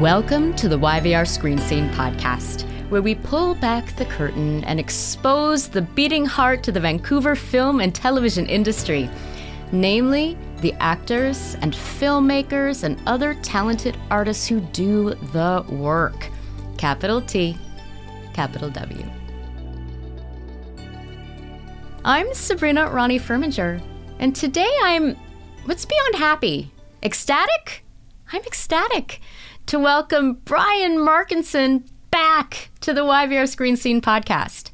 Welcome to the YVR Screen Scene podcast, where we pull back the curtain and expose the beating heart to the Vancouver film and television industry, namely the actors and filmmakers and other talented artists who do the work. Capital T, capital W. I'm Sabrina Ronnie Furminger, and today I'm what's beyond happy? Ecstatic? I'm ecstatic to welcome Brian Markinson back to the YVR Screen Scene podcast.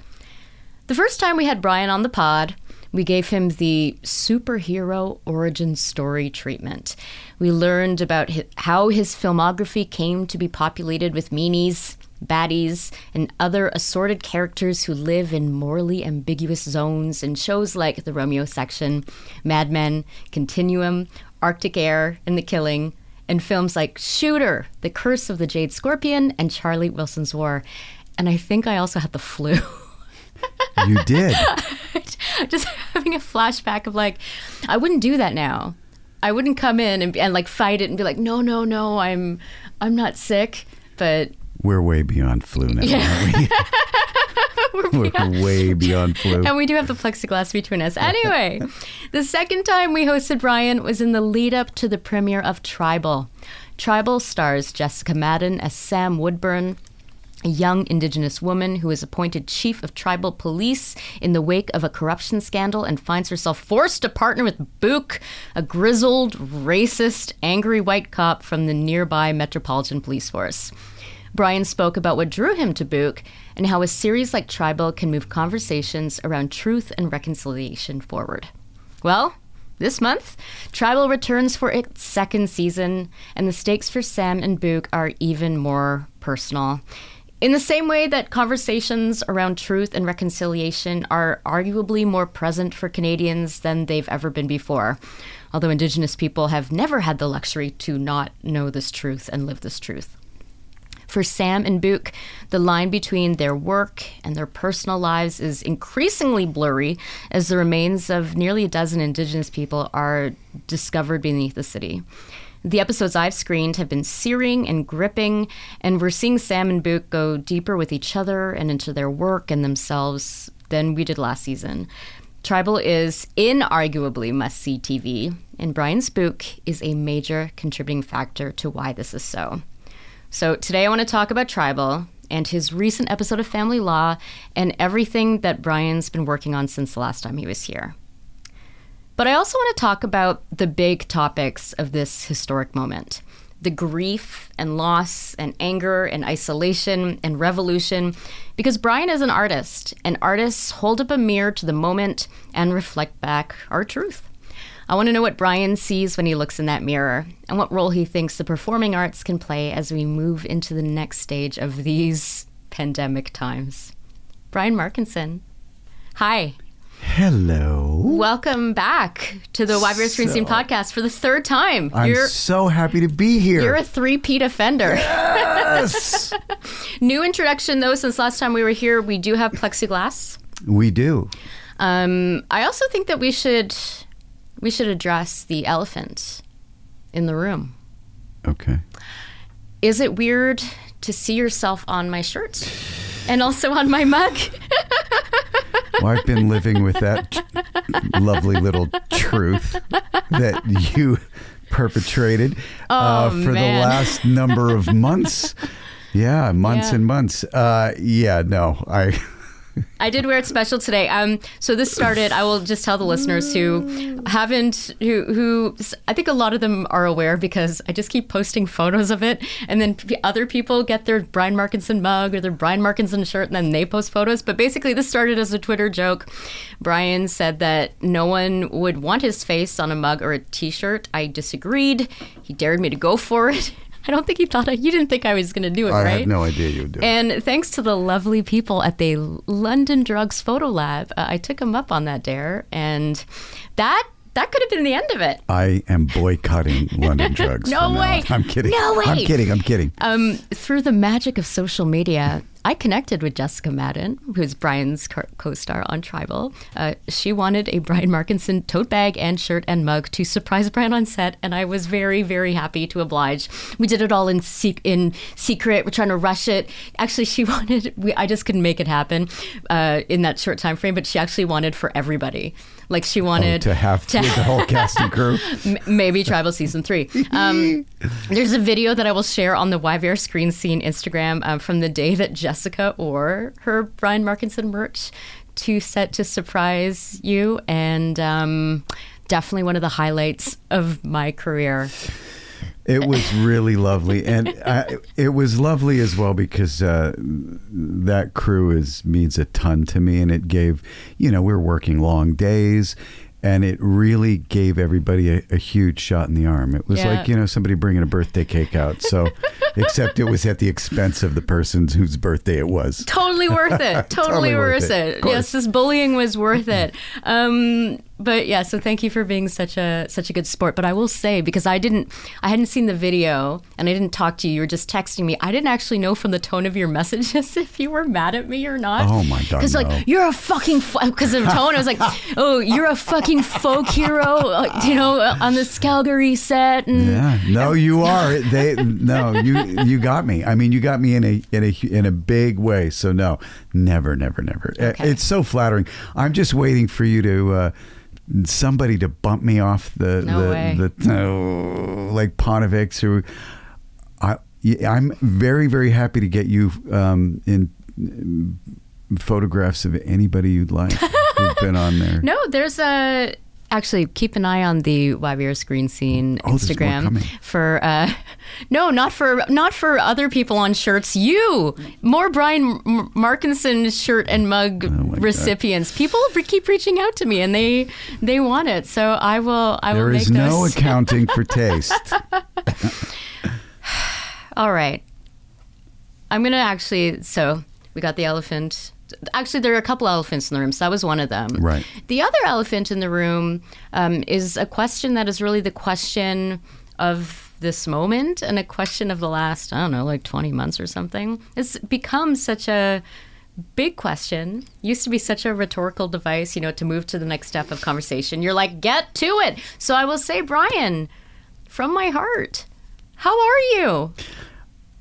The first time we had Brian on the pod, we gave him the superhero origin story treatment. We learned about hi- how his filmography came to be populated with meanies, baddies, and other assorted characters who live in morally ambiguous zones in shows like The Romeo Section, Mad Men, Continuum, Arctic Air, and The Killing, and films like Shooter, The Curse of the Jade Scorpion, and Charlie Wilson's War. And I think I also had the flu. You did. Just having a flashback of like, I wouldn't do that now. I wouldn't come in and, and like fight it and be like, no, no, no, I'm, I'm not sick. But We're way beyond flu now, aren't we? We're way beyond flu. and we do have the plexiglass between us. Anyway, the second time we hosted Brian was in the lead up to the premiere of Tribal. Tribal stars Jessica Matten as Sam Woodburn, a young Indigenous woman who is appointed chief of tribal police in the wake of a corruption scandal and finds herself forced to partner with Buke, a grizzled, racist, angry white cop from the nearby Metropolitan Police Force. Brian spoke about what drew him to Buke and how a series like Tribal can move conversations around truth and reconciliation forward. Well, this month, Tribal returns for its second season, and the stakes for Sam and Buke are even more personal. In the same way that conversations around truth and reconciliation are arguably more present for Canadians than they've ever been before, although Indigenous people have never had the luxury to not know this truth and live this truth. For Sam and Buke, the line between their work and their personal lives is increasingly blurry as the remains of nearly a dozen Indigenous people are discovered beneath the city. The episodes I've screened have been searing and gripping, and we're seeing Sam and Buke go deeper with each other and into their work and themselves than we did last season. Tribal is inarguably must see TV, and Brian Spook is a major contributing factor to why this is so. So today I want to talk about Tribal and his recent episode of Family Law and everything that Brian's been working on since the last time he was here. But I also want to talk about the big topics of this historic moment the grief and loss and anger and isolation and revolution, because Brian is an artist, and artists hold up a mirror to the moment and reflect back our truth. I want to know what Brian sees when he looks in that mirror and what role he thinks the performing arts can play as we move into the next stage of these pandemic times. Brian Markinson. Hi. Hello. Welcome back to the YVR Screen Scene So- podcast for the third time. I'm you're so happy to be here. you're a three-peat offender. yes. New introduction though, since last time we were here, we do have plexiglass. we do. Um, I also think that we should we should address the elephant in the room. Okay. Is it weird to see yourself on my shirt and also on my mug? Well, I've been living with that lovely little truth that you perpetrated uh, Oh, for man. the last number of months. Yeah, months Yeah. and months. Uh, yeah, no, I. I did wear it special today. Um, so this started. I will just tell the listeners who haven't, who who I think a lot of them are aware because I just keep posting photos of it, and then other people get their Brian Markinson mug or their Brian Markinson shirt, and then they post photos. But basically, this started as a Twitter joke. Brian said that no one would want his face on a mug or a T-shirt. I disagreed. He dared me to go for it. I don't think he thought I, you didn't think I was going to do it, I right? had no idea you would do it. And thanks to the lovely people at the London Drugs Photo Lab, uh, I took him up on that dare, and that that could have been the end of it. I am boycotting London drugs. No way. I'm kidding. No way. I'm kidding. I'm kidding. Um, through the magic of social media, I connected with Jessica Matten, who's Brian's co star on Tribal. Uh, she wanted a Brian Markinson tote bag and shirt and mug to surprise Brian on set, and I was very, very happy to oblige. We did it all in, sec- in secret. We're trying to rush it. Actually, she wanted, we, I just couldn't make it happen uh, in that short time frame, but she actually wanted for everybody. Like she wanted Oh, to have with the whole cast and crew. Maybe Tribal season three. Um, there's a video that I will share on the YVR Screen Scene Instagram um, from the day that Jessica or her Brian Markinson merch to set to surprise you, and um, definitely one of the highlights of my career. It was really lovely, and I, it was lovely as well because uh, that crew is means a ton to me, and it gave, you know, we are working long days, and it really gave everybody a, a huge shot in the arm. It was Yeah. like you know somebody bringing a birthday cake out, so except it was at the expense of the person whose birthday it was. Totally worth it. Totally, Totally worth worth it. it. Yes, this bullying was worth it. Um, but yeah, so thank you for being such a such a good sport. But I will say because I didn't, I hadn't seen the video and I didn't talk to you. You were just texting me. I didn't actually know from the tone of your messages if you were mad at me or not. Oh my God, Because no. like you're a fucking because of tone. I was like, oh, you're a fucking folk hero, you know, on this Calgary set. And Yeah, no, you are. They no, you you got me. I mean, you got me in a in a in a big way. So no, never, never, never. Okay. It's so flattering. I'm just waiting for you to. Uh, Somebody to bump me off the No the, way. the oh, like Ponovics who I I'm very very happy to get you um, in um, photographs of anybody you'd like who've been on there. No, there's a. Actually, keep an eye on the YVR Screen Scene Oh, Instagram for. Uh, no, not for not for other people on shirts. You more Brian M- Markinson shirt and mug Oh recipients. People re- keep reaching out to me and they they want it. So I will. I will There is no accounting for taste. All right. I'm gonna actually. So we got the elephant. Actually, there are a couple elephants in the room. So that was one of them. Right. The other elephant in the room um, is a question that is really the question of this moment and a question of the last, I don't know, like 20 months or something. It's become such a big question. Used to be such a rhetorical device, you know, to move to the next step of conversation. You're like, get to it. So I will say, Brian, from my heart, how are you?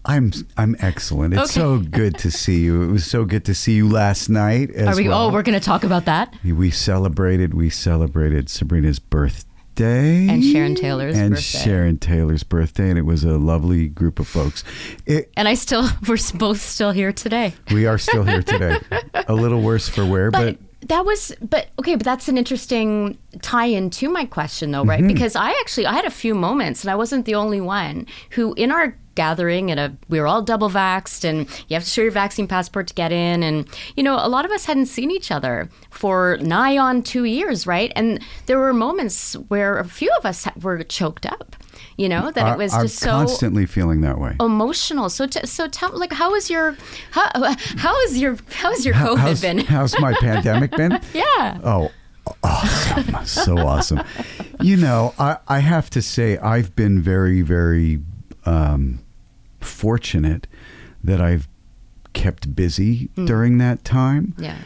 I'm I'm excellent. It's Okay. so good to see you. It was so good to see you last night as Are we? Oh, well. Oh, we're going to talk about that. we celebrated we celebrated Sabrina's birthday And Sharon Taylor's and birthday. Sharon Taylor's birthday, and it was a lovely group of folks. It, And I still, we're both still here today. we are still here today. a little worse for wear, but, But that was, but okay, but that's an interesting tie-in to my question, though, right? Mm-hmm. Because I actually, I had a few moments, and I wasn't the only one who, in our gathering, and a, we were all double vaxxed, and you have to show your vaccine passport to get in, and you know, a lot of us hadn't seen each other for nigh on two years, right? And there were moments where a few of us were choked up, you know, that I- it was just so constantly feeling that way. emotional. So, t- so tell, like, how was your, how, how is your, how has your COVID how's, been? how's my pandemic been? yeah. Oh, awesome. so awesome. You know, I, I have to say, I've been very, very um, fortunate that I've kept busy during that time. Yeah.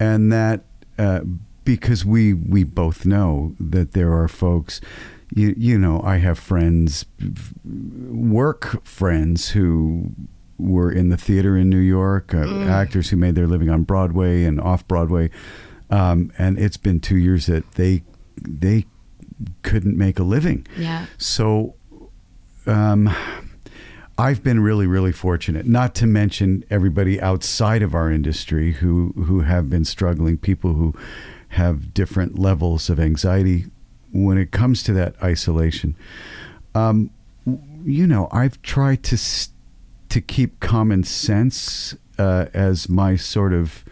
And that uh, because we, we both know that there are folks. You, you know, I have friends, work friends who were in the theater in New York, uh, actors who made their living on Broadway and off Broadway, um, and it's been two years that they they couldn't make a living. Yeah. So, um, I've been really, really fortunate. Not to mention everybody outside of our industry who who have been struggling. People who have different levels of anxiety when it comes to that isolation. Um, you know, I've tried to to keep common sense uh, as my sort of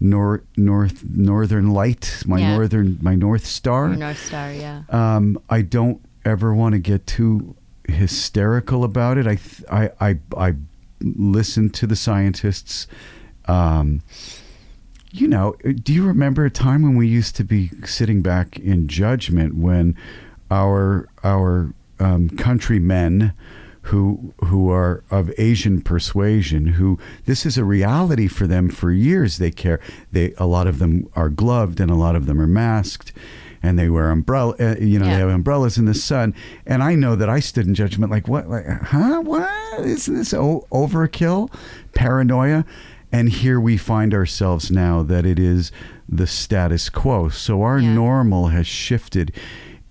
nor- north northern light, my Yeah. northern my north star Or North Star, yeah. um, I don't ever want to get too hysterical about it. I I I, I listened to the scientists. Um, you know, do you remember a time when we used to be sitting back in judgment when our our um, countrymen who who are of Asian persuasion, who this is a reality for them for years. They care. They a lot of them are gloved and a lot of them are masked, and they wear umbrella. Uh, you know, Yeah. they have umbrellas in the sun. And I know that I stood in judgment, like what, like huh, what isn't this o- overkill, paranoia? And here we find ourselves now that it is the status quo. So our Yeah. normal has shifted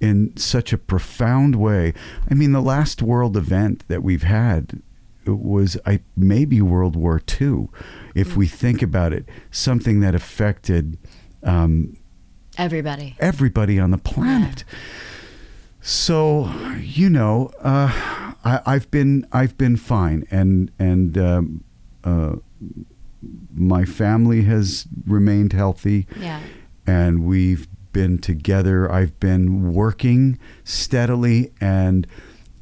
in such a profound way. I mean, the last world event that we've had was I maybe World War II, if we think about it, something that affected um, Everybody. everybody on the planet. So, you know, uh, I, I've been I've been fine, and and um, uh, my family has remained healthy Yeah. and we've been together. I've been working steadily, and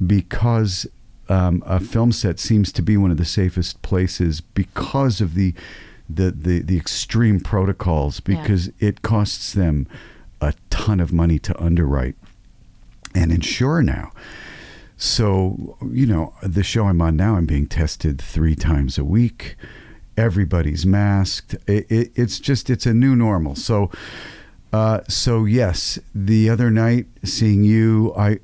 because um, a film set seems to be one of the safest places because of the the the, the extreme protocols, Yeah. because it costs them a ton of money to underwrite and insure now. So, you know, the show I'm on now, I'm being tested three times a week. Everybody's masked. It, it, it's just, it's a new normal. So, uh, so yes, the other night seeing you, I,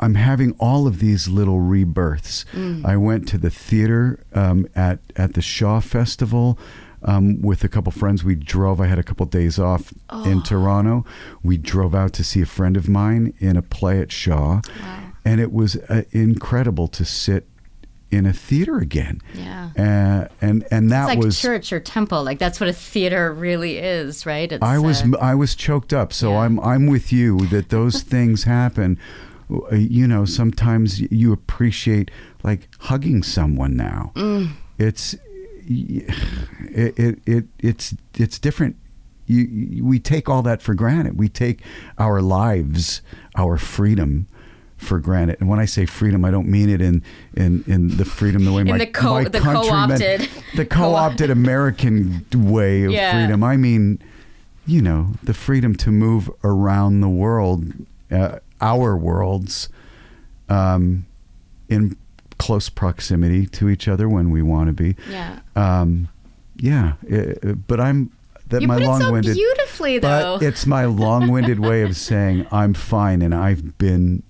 I'm having all of these little rebirths. I went to the theater um, at at the Shaw Festival um, with a couple friends. We drove. I had a couple days off in Toronto. We drove out to see a friend of mine in a play at Shaw, and it was uh, incredible to sit in a theater again. Yeah. Uh, and and that like was church or temple. Like that's what a theater really is, right? It's, I was uh, I was choked up. So Yeah. I'm I'm with you that those things happen. Uh, You know, sometimes you appreciate like hugging someone now. Mm. It's it, it it it's it's different. You, you we take all that for granted. We take our lives, our freedom for granted. And when I say freedom, I don't mean it in in, in the freedom the way my, the co- my the countrymen- co-opted- the co-opted American way of Yeah. freedom. I mean, you know, the freedom to move around the world, uh, our worlds, um, in close proximity to each other when we want to be. Yeah. Um, yeah. uh, but I'm that You my it so long-winded. beautifully, though. But it's my long-winded way of saying I'm fine, and I've been.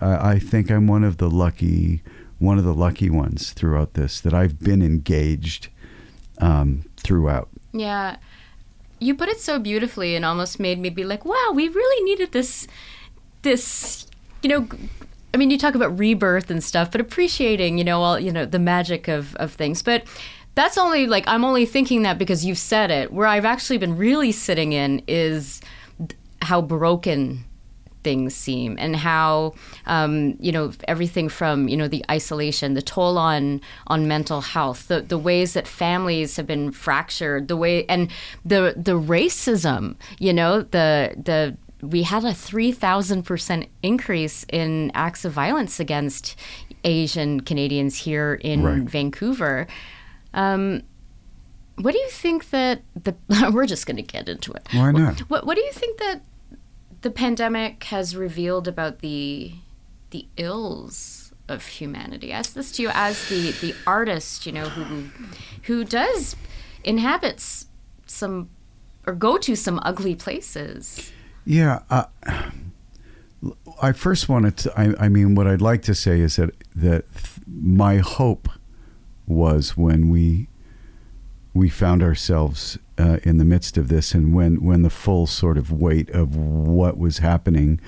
I I think I'm one of the lucky, one of the lucky ones throughout this that I've been engaged um, throughout. Yeah. You put it so beautifully and almost made me be like, wow, we really needed this, this, you know, I mean, you talk about rebirth and stuff, but appreciating, you know, all, you know, the magic of, of things. But that's only like, I'm only thinking that because you've said it. Where I've actually been really sitting in is how broken things seem and how um, you know everything from you know the isolation the toll on on mental health the the ways that families have been fractured the way and the the racism you know the the we had a 3000% increase in acts of violence against Asian Canadians here in Right. Vancouver um, what do you think that the we're just going to get into it Why not? what what do you think that the pandemic has revealed about the the ills of humanity? I ask this to you as the the artist, you know, who who does inhabits some or go to some ugly places. Yeah. Uh, I first wanted to. I, I mean, what I'd like to say is that that th- my hope was when we we found ourselves uh, in the midst of this, and when when the full sort of weight of what was happening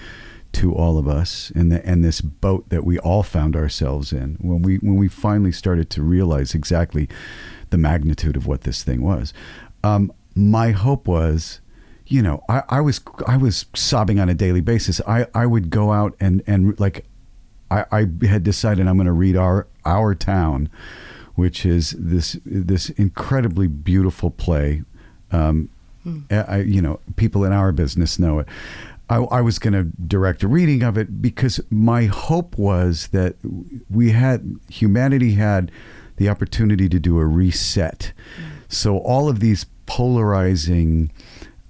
to all of us, and the, and this boat that we all found ourselves in, when we when we finally started to realize exactly the magnitude of what this thing was, um, my hope was you know, I, I was I was sobbing on a daily basis. I, I would go out and, and like I, I had decided I'm going to read our our town, which is this this incredibly beautiful play. Um, I, you know, people in our business know it. I, I was going to direct a reading of it because my hope was that we had humanity had the opportunity to do a reset. So all of these polarizing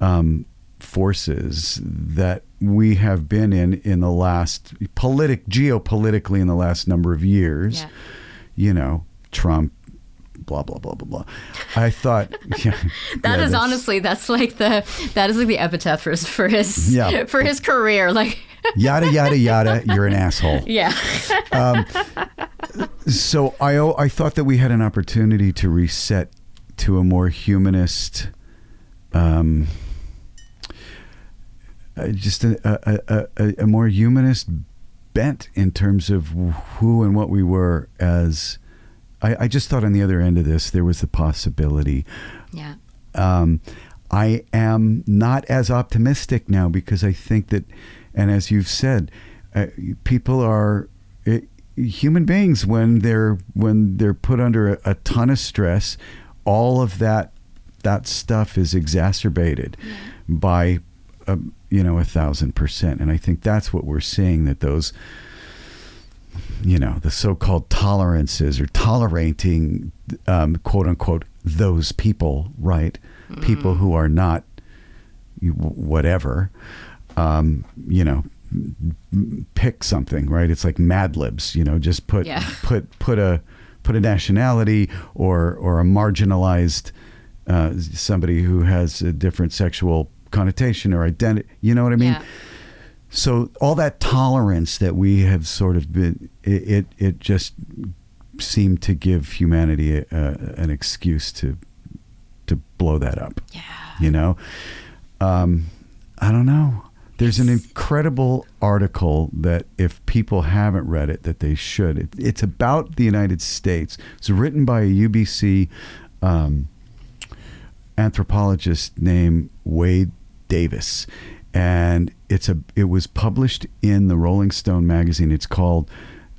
um, forces that we have been in in the last politic geopolitically in the last number of years, Yeah. you know, Trump, blah blah blah blah blah. I thought yeah, That yeah, is honestly that's like the that is like the epitaph for his for his Yeah. for his career. Like yada yada yada. You're an asshole. yeah. So I I thought that we had an opportunity to reset to a more humanist, um, just a, a, a, a, more humanist bent in terms of who and what we were as. I, I just thought on the other end of this there was the possibility Yeah. um, I am not as optimistic now because I think that, and as you've said, uh, people are uh, human beings when they're when they're put under a, a ton of stress. All of that that stuff is exacerbated by um, you know a thousand percent, and I think that's what we're seeing that those you know the so-called tolerances or tolerating um, quote unquote those people right? People who are not whatever um, you know pick something right? It's like mad libs you know just put Yeah. put put a put a nationality or or a marginalized uh, somebody who has a different sexual connotation or identity you know what i mean Yeah. so all that tolerance that we have sort of been, it it, it just seemed to give humanity a, a, an excuse to to blow that up. Yeah. You know, um, I don't know. There's an incredible article that if people haven't read it, that they should. It, it's about the United States. It's written by a UBC um, anthropologist named Wade Davis, and it's a. It was published in the Rolling Stone magazine. It's called.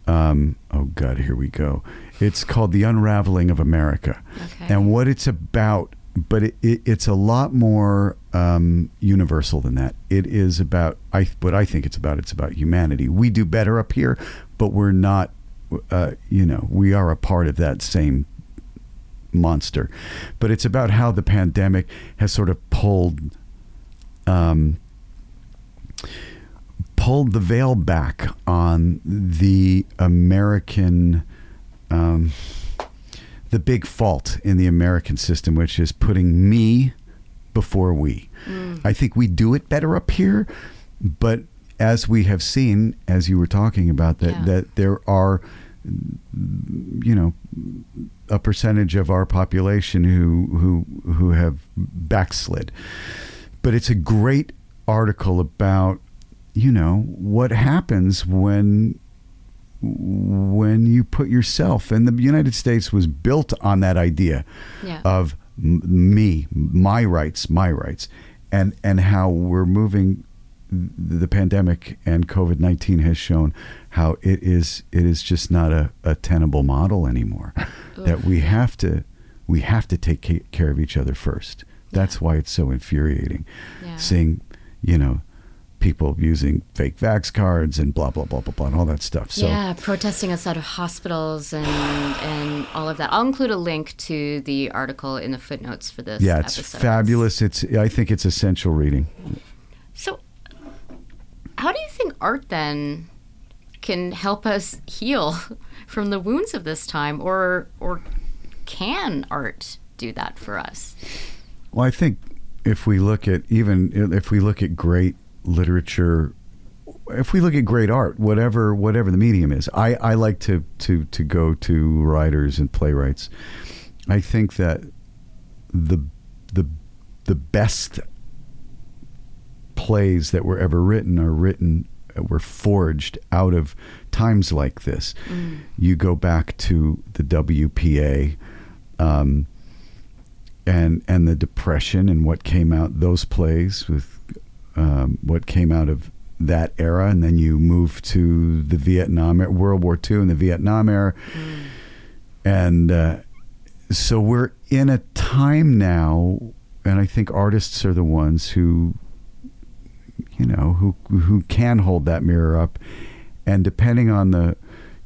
Um, oh God, here we go. It's called The Unraveling of America, Okay. and what it's about. But it, it, it's a lot more um, universal than that. It is about I what I think it's about. It's about humanity. We do better up here, but we're not. Uh, you know, we are a part of that same monster. But it's about how the pandemic has sort of pulled um, pulled the veil back on the American um, the big fault in the American system, which is putting me before we. I think we do it better up here, but as we have seen, as you were talking about, that Yeah. that there are, you know, a percentage of our population who who who have backslid. But it's a great article about, you know, what happens when when you put yourself and the United States was built on that idea Yeah. of m- me, my rights, my rights, and and how we're moving. The pandemic and COVID nineteen has shown how it is it is just not a, a tenable model anymore. that we have to we have to take care of each other first. That's why it's so infuriating, Yeah. seeing you know people using fake vax cards and blah blah blah blah blah and all that stuff. So yeah, protesting outside of hospitals and and all of that. I'll include a link to the article in the footnotes for this. yeah, it's episode. fabulous. It's I think it's essential reading. So, how do you think art then can help us heal from the wounds of this time, or or can art do that for us? Well, I think if we look at even if we look at great literature, if we look at great art, whatever whatever the medium is, I, I like to to to go to writers and playwrights. I think that the the the best plays that were ever written are written were forged out of times like this. You go back to the WPA. Um, and and the depression and what came out those plays with um, what came out of that era, and then you move to the Vietnam World War II and the Vietnam era, and uh, so we're in a time now, and I think artists are the ones who you know, who who can hold that mirror up, and depending on the,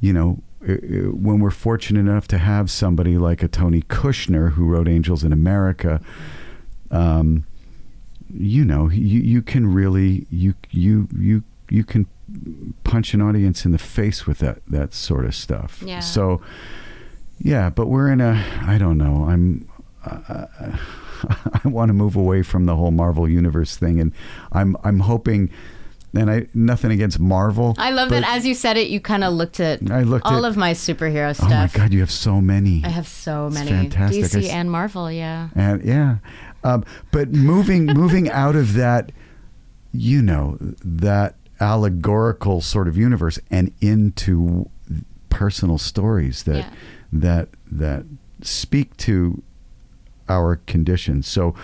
you know, when we're fortunate enough to have somebody like a Tony Kushner who wrote Angels in America, um, you know, you you can really you you you you can punch an audience in the face with that that sort of stuff. Yeah. So, yeah, but we're in a I don't know. I'm. Uh, I want to move away from the whole Marvel universe thing, and I'm I'm hoping. And I nothing against Marvel. I love that as you said it, you kind of looked at I looked all at- of my superhero stuff. Oh my God, you have so many. I have so It's many. fantastic. DC s- and Marvel, yeah. and yeah um, but moving moving out of that you know that allegorical sort of universe and into personal stories that Yeah. that that speak to our conditions so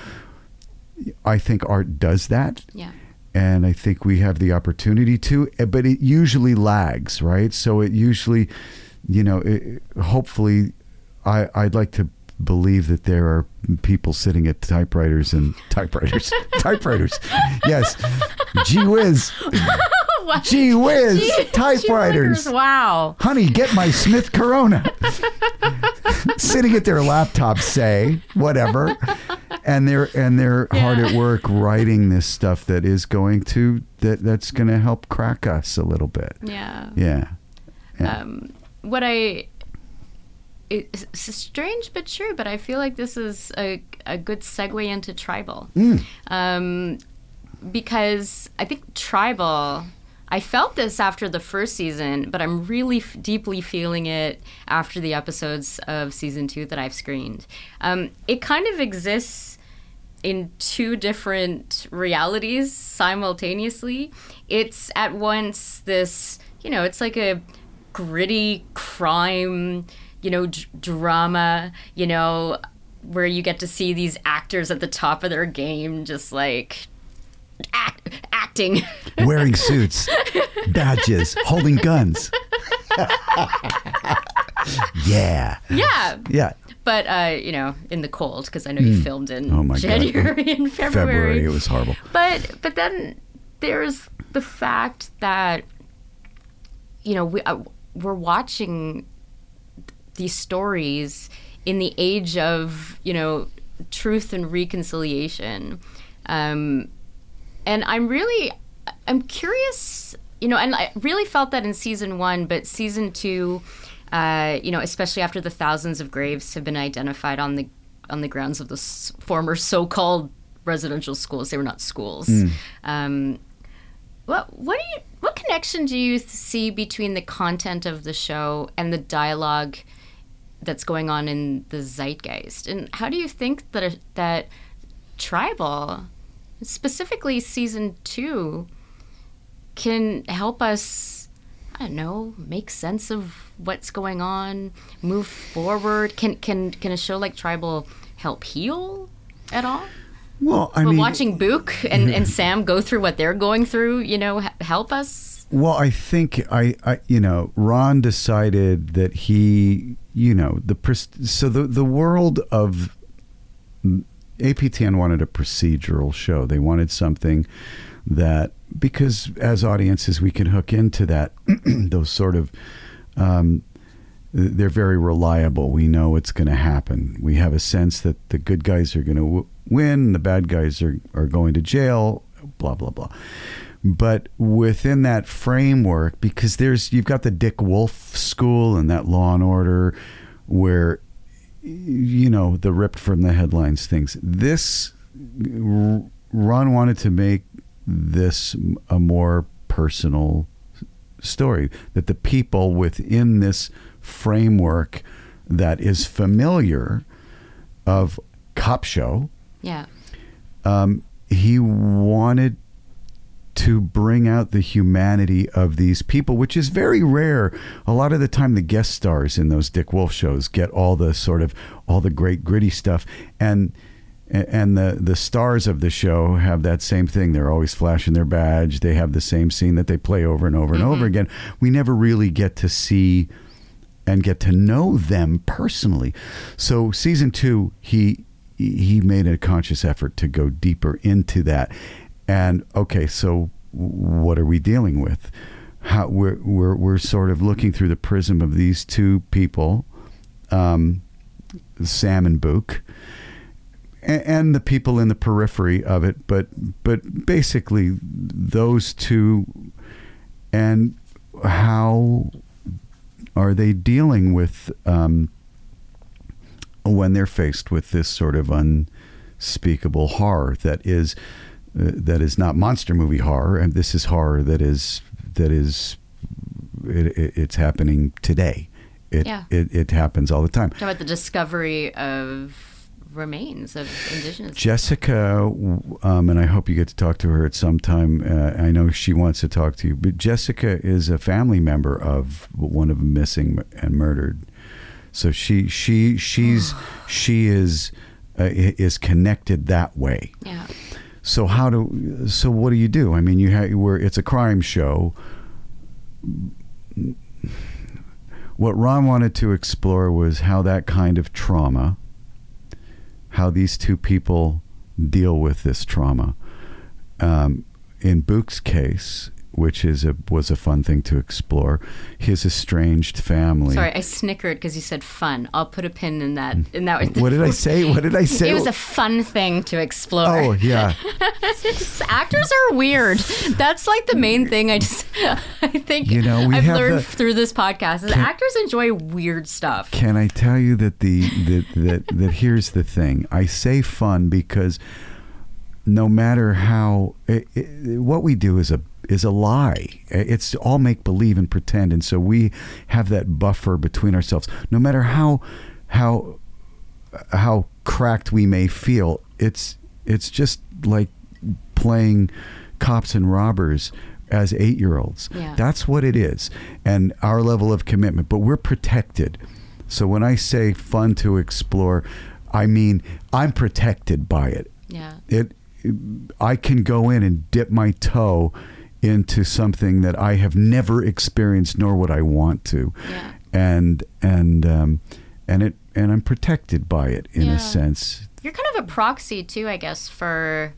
i think art does that Yeah. And I think we have the opportunity to, eh, but it usually lags, right? So it usually, you know, it, hopefully, I I'd like to believe that there are people sitting at typewriters and typewriters, typewriters, yes, gee whiz, gee whiz, typewriters. Gee, Wow. Honey, get my Smith Corona. Sitting at their laptop, say whatever, and they're and they're hard at work writing this stuff that is going to that that's going to help crack us a little bit. Yeah. Yeah, yeah. Um, what I it's it's strange but true, but I feel like this is a, a good segue into tribal. Mm. Um, because I think tribal, I felt this after the first season, but I'm really f- deeply feeling it after the episodes of season two that I've screened. Um, it kind of exists in two different realities simultaneously. It's at once this, you know, it's like a gritty crime, you know, d- drama, you know, where you get to see these actors at the top of their game just like act, acting. Wearing suits, badges, holding guns. yeah, yeah. yeah. But, uh, you know, in the cold, because I know you filmed in Oh my God. January and February. February, it was horrible. But but then there's the fact that you know we uh, we're watching these stories in the age of you know truth and reconciliation, um, and I'm really I'm curious, you know, and I really felt that in season one, but season two. Uh, you know, especially after the thousands of graves have been identified on the on the grounds of the s- former so-called residential schools. They were not schools. Um, what what do you what connection do you see between the content of the show and the dialogue that's going on in the zeitgeist? And how do you think that that tribal, specifically season two, can help us? I don't know, make sense of what's going on, move forward. Can can can a show like Tribal help heal at all? Well, I But mean, watching Buke and, and Sam go through what they're going through, you know, help us. Well, I think I, I, you know, Ron decided that he, you know, the so the the world of APTN wanted a procedural show. They wanted something that because as audiences we can hook into that those sort of um, they're very reliable. We know it's going to happen. We have a sense that the good guys are going to w- win, the bad guys are, are going to jail, blah, blah, blah. But within that framework, because there's, you've got the Dick Wolf school and that Law and Order where, you know, the ripped from the headlines things. This, Ron wanted to make this a more personal story that the people within this framework that is familiar of cop show Yeah. um, he wanted to bring out the humanity of these people, which is very rare. A lot of the time, the guest stars in those Dick Wolf shows get all the sort of all the great gritty stuff, and and the the stars of the show have that same thing. They're always flashing their badge. They have the same scene that they play over and over and over mm-hmm. again. We never really get to see and get to know them personally. So season two, he he made a conscious effort to go deeper into that. And okay, so what are we dealing with? How we're we're we're sort of looking through the prism of these two people, um, Sam and Buke, and, and the people in the periphery of it. But but basically those two, and how are they dealing with um, when they're faced with this sort of unspeakable horror that is that is not monster movie horror, and this is horror that is that is it, it, it's happening today. It, Yeah. it it happens all the time. Talk about the discovery of remains of indigenous. Jessica, um, and I hope you get to talk to her at some time. Uh, I know she wants to talk to you, but Jessica is a family member of one of them missing and murdered. So she she she's she is uh, is connected that way. yeah. So how do so what do you do? I mean, you have where it's a crime show. What Ron wanted to explore was how that kind of trauma, how these two people deal with this trauma. Um, in Buke's case, which is a was a fun thing to explore, his estranged family. Sorry, I snickered because you said fun. I'll put a pin in that. Mm. In that. What did I say? What did I say? It was a fun thing to explore. oh yeah. Actors are weird. That's like the main thing. I just, I think You know, we I've learned the- through this podcast is actors enjoy weird stuff. Can I tell you that the that that, that here's the thing? I say fun because no matter how it, it, what we do is a is a lie. It's all make believe and pretend, and so we have that buffer between ourselves. No matter how how how cracked we may feel, it's it's just like playing cops and robbers as eight year olds. Yeah. That's what it is. And our level of commitment, but we're protected. So when I say fun to explore, I mean I'm protected by it. Yeah. It I can go in and dip my toe into something that I have never experienced nor would I want to. Yeah. And and um and it and I'm protected by it in Yeah. a sense. You're kind of a proxy too, I guess, for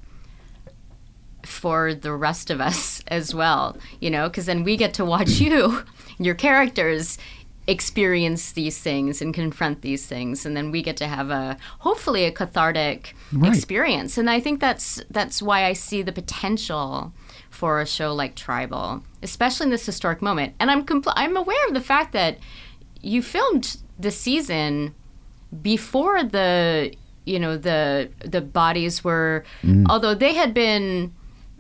for the rest of us as well. You know, because then we get to watch you, your characters experience these things and confront these things and then we get to have a hopefully a cathartic Right. experience and i think that's that's why i see the potential for a show like tribal especially in this historic moment. And i'm compl- i'm aware of the fact that you filmed the season before the you know the the bodies were although they had been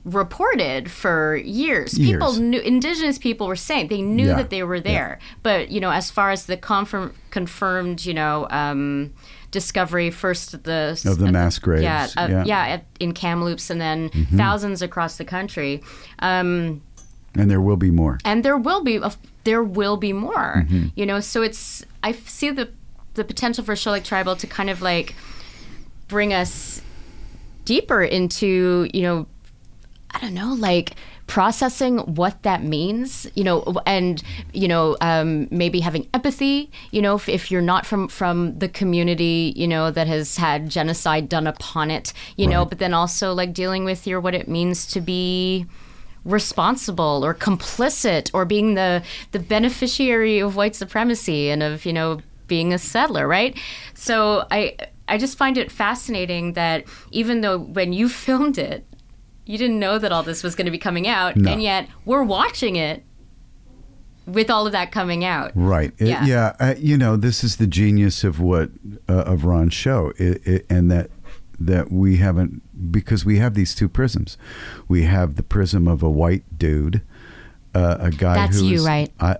reported for years. people Years. knew indigenous people were saying they knew Yeah, that they were there. But you know as far as the confirm, confirmed you know um, discovery first at the Of the at mass graves, yeah uh, yeah. yeah at, in Kamloops and then Mm-hmm. thousands across the country um, And there will be more. and there will be of- there will be more Mm-hmm. you know so it's I see the the potential for show like tribal to kind of like bring us deeper into you know i don't know like processing what that means you know and you know um, maybe having empathy you know if, if you're not from from the community you know that has had genocide done upon it you know but then also like dealing with your what it means to be responsible or complicit or being the the beneficiary of white supremacy and of you know being a settler right? So i i just find it fascinating that even though when you filmed it you didn't know that all this was going to be coming out No. and yet we're watching it with all of that coming out Right. It- Yeah. yeah. uh, you know, this is the genius of what uh, of Ron's show, it, it, and that that we haven't because we have these two prisms. We have the prism of a white dude, uh, a guy That's you, right? I,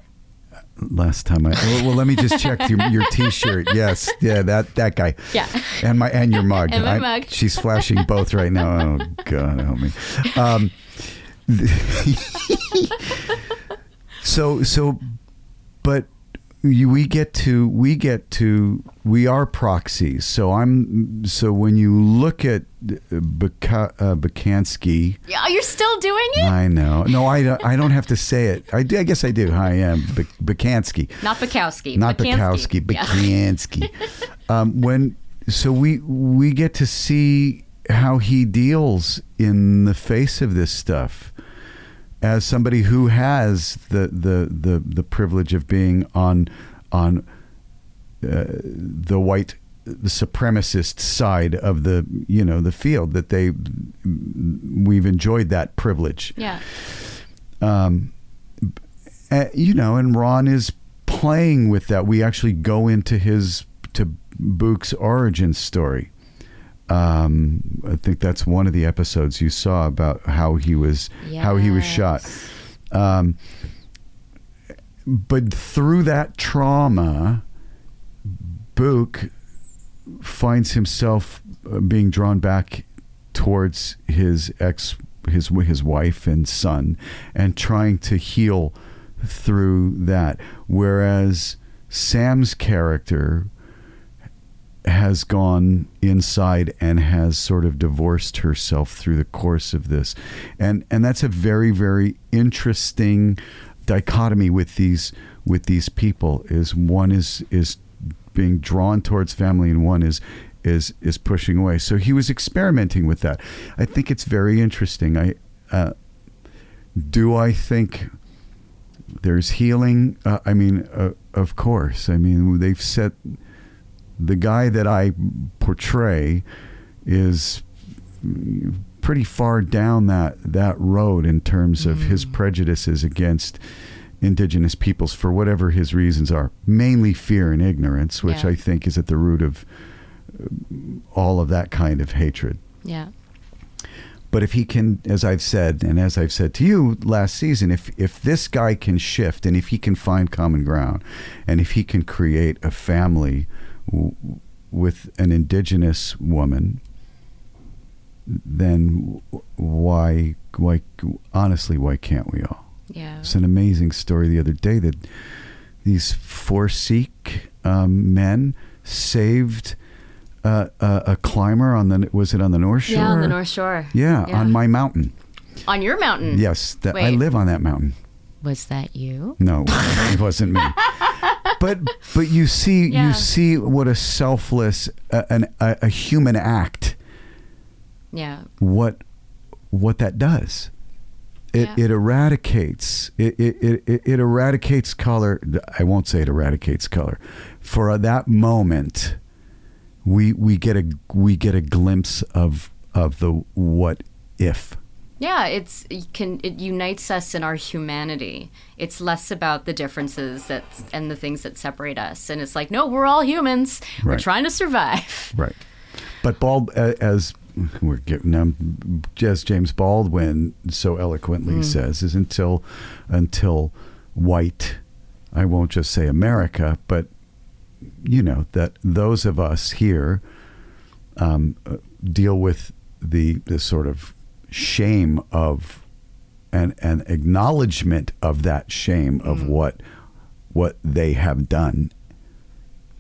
last time I well, well, let me just check your, your T-shirt. Yes, yeah, that that guy. Yeah. and my and your mug. And my I- mug. She's flashing both right now. Oh God, help me. Um, so so but we get to we get to we are proxies. So i'm so when you look at Buka, uh, Bukansky yeah you're still doing it? I know. No i don't i don't have to say it. I, do, I guess i do. I am Buk- Bukansky not Bukowski. Not. Bukowski, Yeah. Um, when so we we get to see how he deals in the face of this stuff. As somebody who has the the the, the privilege of being on on uh, the white supremacist side of the you know the field that they we've enjoyed that privilege Yeah. um, uh, you know, and Ron is playing with that. We actually go into his to Buke's origin story. Um, I think that's one of the episodes you saw about how he was how he was shot. Um, but through that trauma, Buke finds himself uh, being drawn back towards his ex, his his wife and son, and trying to heal through that. Whereas Sam's character has gone inside and has sort of divorced herself through the course of this. And and that's a very very interesting dichotomy with these with these people is one is is being drawn towards family and one is is is pushing away. So he was experimenting with that. I think it's very interesting. I uh, do i think there's healing? Uh, i mean uh, of course. I mean they've set the guy that I portray is pretty far down that that road in terms of his prejudices against indigenous peoples for whatever his reasons are mainly fear and ignorance which Yeah. i think is at the root of uh, all of that kind of hatred Yeah. but if he can, as I've said, and as I've said to you last season, if if this guy can shift and if he can find common ground, and if he can create a family w- with an indigenous woman, then why why honestly why can't we all? Yeah. It's an amazing story the other day that these four Sikh um, men saved uh, a, a climber on the was it on the North Shore? Yeah, on the North Shore. Yeah, Yeah. on my mountain. On your mountain. Yes, that I live on that mountain. Was that you? No, it wasn't me. But but you see Yeah. you see what a selfless uh, an a, a human act Yeah. what what that does. It, Yeah. it eradicates it, it, it, it it eradicates color. I won't say it eradicates color. For that moment, we we get a we get a glimpse of of the what if. Yeah, it's it can it unites us in our humanity. It's less about the differences that and the things that separate us. And it's like, no, we're all humans. We're trying to survive. Right. But Bald, as we're getting um, as James Baldwin so eloquently says, is until until white, I won't just say America, but you know that those of us here um, uh, deal with the the sort of shame of and an acknowledgement of that shame of mm. what what they have done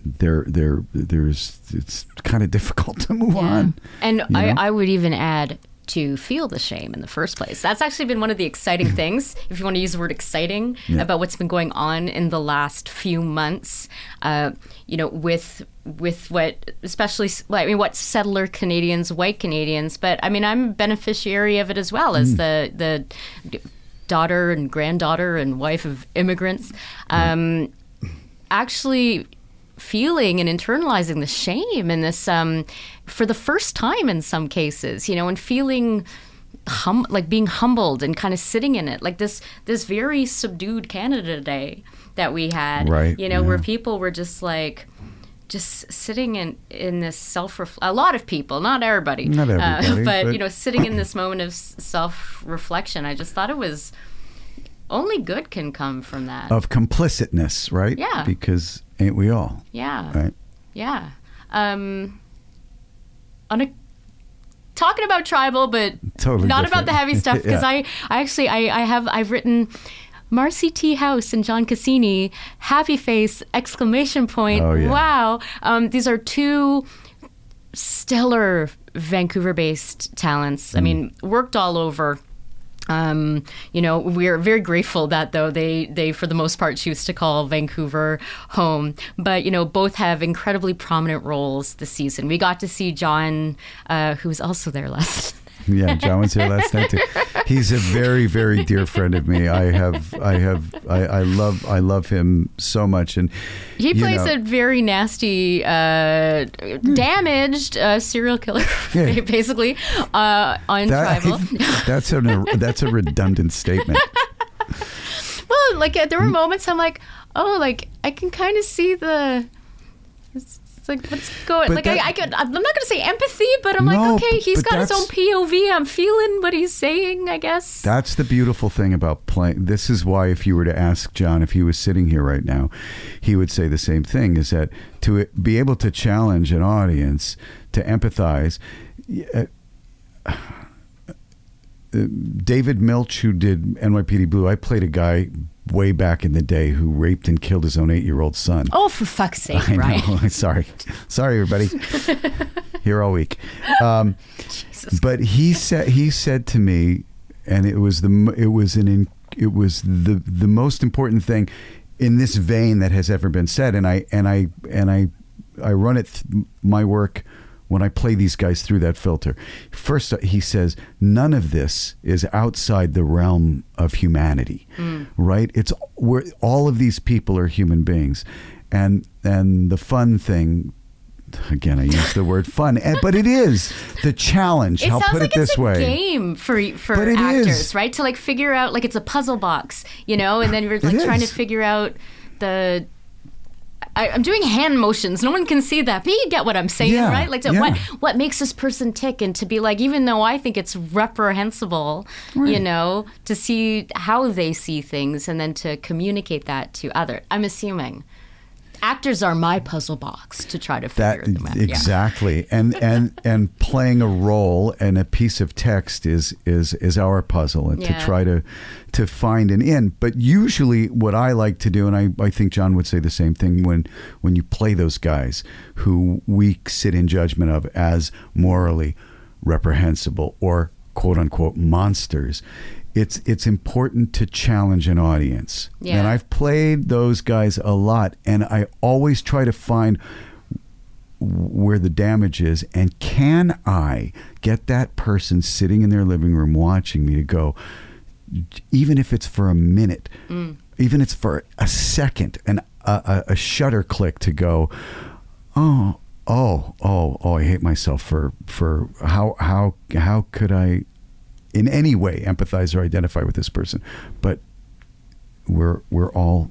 there there there's it's kind of difficult to move on And you I. I would even add to feel the shame in the first place. That's actually been one of the exciting things, if you want to use the word exciting, Yeah. about what's been going on in the last few months. Uh, you know, with with what, especially, well, I mean, what settler Canadians, white Canadians, but I mean, I'm a beneficiary of it as well Mm. as the the daughter and granddaughter and wife of immigrants. Um, actually feeling and internalizing the shame and this um, for the first time in some cases, you know, and feeling hum like being humbled and kind of sitting in it, like this this very subdued Canada Day that we had, Right, You know, where people were just like. Just sitting in in this self a lot of people, not everybody, Not everybody, uh, but, but- you know, sitting in this moment of self reflection. I just thought it was only good can come from that. of complicitness right Yeah. because ain't we all yeah. right Yeah. Um, on a talking about tribal, but Totally not different. about the heavy stuff because Yeah. I, I actually I, I have I've written Marci T. House and John Cassini, happy face exclamation point. Oh, yeah. Wow. Um, these are two stellar Vancouver-based talents. Mm. I mean, worked all over. Um, you know, we're very grateful that though they they for the most part choose to call Vancouver home. But you know, both have incredibly prominent roles this season. We got to see John, uh, who was also there last Yeah, John was here last night too. He's a very, very dear friend of me. I have, I have, I, I love, I love him so much, and He plays know, a very nasty, uh, damaged uh, serial killer, Yeah. basically, uh, on that, Tribal. that's a that's a redundant statement. Well, like uh, there were moments I'm like, oh, like I can kind of see the. It's, like what's going. But like that- I, I could. I'm not going to say empathy, but I'm like, okay, he's got his own POV. I'm feeling what he's saying. I guess. That's the beautiful thing about playing. This is why, if you were to ask John if he was sitting here right now, he would say the same thing: is that to be able to challenge an audience to empathize. uh, uh, David Milch, who did NYPD Blue, I played a guy way back in the day who raped and killed his own eight-year-old son. oh, for fuck's sake, I Brian. know. Sorry, sorry, everybody. Here all week. Um, but he said he said to me, and it was the it was an in, it was the the most important thing in this vein that has ever been said. And I and I and I I run it th- my work when I play these guys through that filter. First, he says none of this is outside the realm of humanity, mm. right? It's we're all of these people are human beings, and and the fun thing. Again, I use the word fun, eh, but it is the challenge. It I'll put like it this it's a way. game for for actors, is. right? To like figure out like it's a puzzle box, you know, and then you're like trying to figure out the. I, I'm doing hand motions. No one can see that, but you get what I'm saying, Yeah, right? Like, to, yeah. what what makes this person tick, and to be like, even though I think it's reprehensible, you know, to see how they see things, and then to communicate that to other. I'm assuming actors are my puzzle box to try to that figure them out. Yeah. exactly and and and playing a role and a piece of text is is is our puzzle and Yeah. to try to to find an end. but usually what i like to do and i i think john would say the same thing when when you play those guys who we sit in judgment of as morally reprehensible or quote unquote monsters it's it's important to challenge an audience Yeah. and i've played those guys a lot and i always try to find where the damage is and can i get that person sitting in their living room watching me to go even if it's for a minute mm. even if it's for a second and a, a, a shutter click to go oh oh oh oh i hate myself for for how how how could i in any way empathize or identify with this person but we're we're all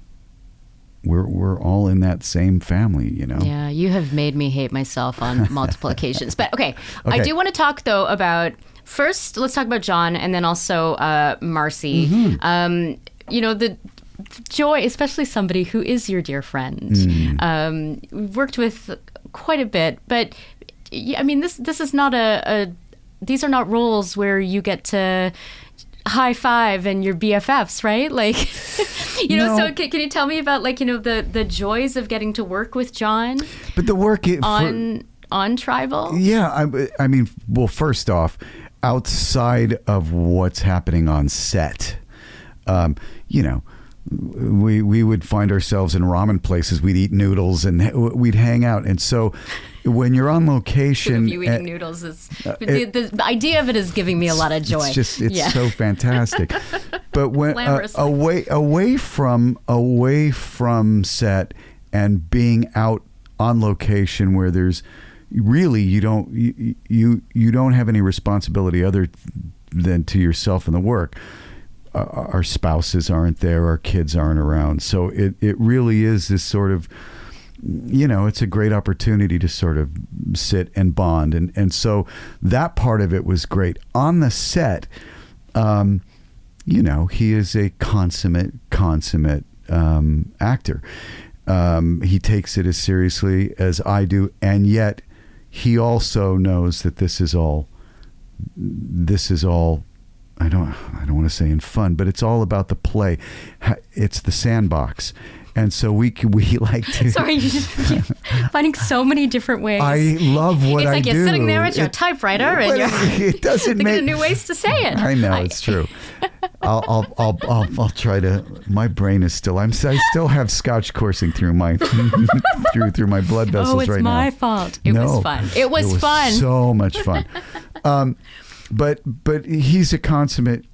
we're we're all in that same family you know Yeah, you have made me hate myself on multiple occasions. But okay, I do want to talk though about first. Let's talk about John, and then also uh, Marci. Mm-hmm. Um, you know the joy, especially somebody who is your dear friend. Mm. Um, worked with quite a bit, but I mean this this is not a, a these are not roles where you get to high five and your BFFs, right? Like, you know. No. So can, can you tell me about like you know the the joys of getting to work with John? but the work it, for, on on tribal Yeah, I, I mean, well, first off, outside of what's happening on set, um, you know, we we would find ourselves in ramen places. We'd eat noodles and we'd hang out. And so, when you're on location, you eating and- noodles is uh, the, it- the, the idea of it is giving me a lot of joy. It's just it's yeah. so fantastic. But when uh, away away from away from set and being out on location where there's really you don't you you, you don't have any responsibility other than to yourself and the work. Uh, our spouses aren't there, our kids aren't around. So it, it really is this sort of you know, it's a great opportunity to sort of sit and bond. And, and so that part of it was great. On the set, um, you know, he is a consummate, consummate um, actor. Um, he takes it as seriously as I do. And yet he also knows that this is all, this is all I don't I don't want to say in fun, but it's all about the play. It's the sandbox, and so we we like to. Sorry, you're just you're finding so many different ways. I love what it's I like do. you're sitting there at your It- typewriter and you're it doesn't thinking make of new ways to say it. I know it's true. I'll, I'll, I'll, I'll, I'll try to. My brain is still. I'm. I still have scotch coursing through my through through my blood vessels right now. Oh, it's right my now. fault. It was No, fun. It was, fun. So much fun. Um, but but he's a consummate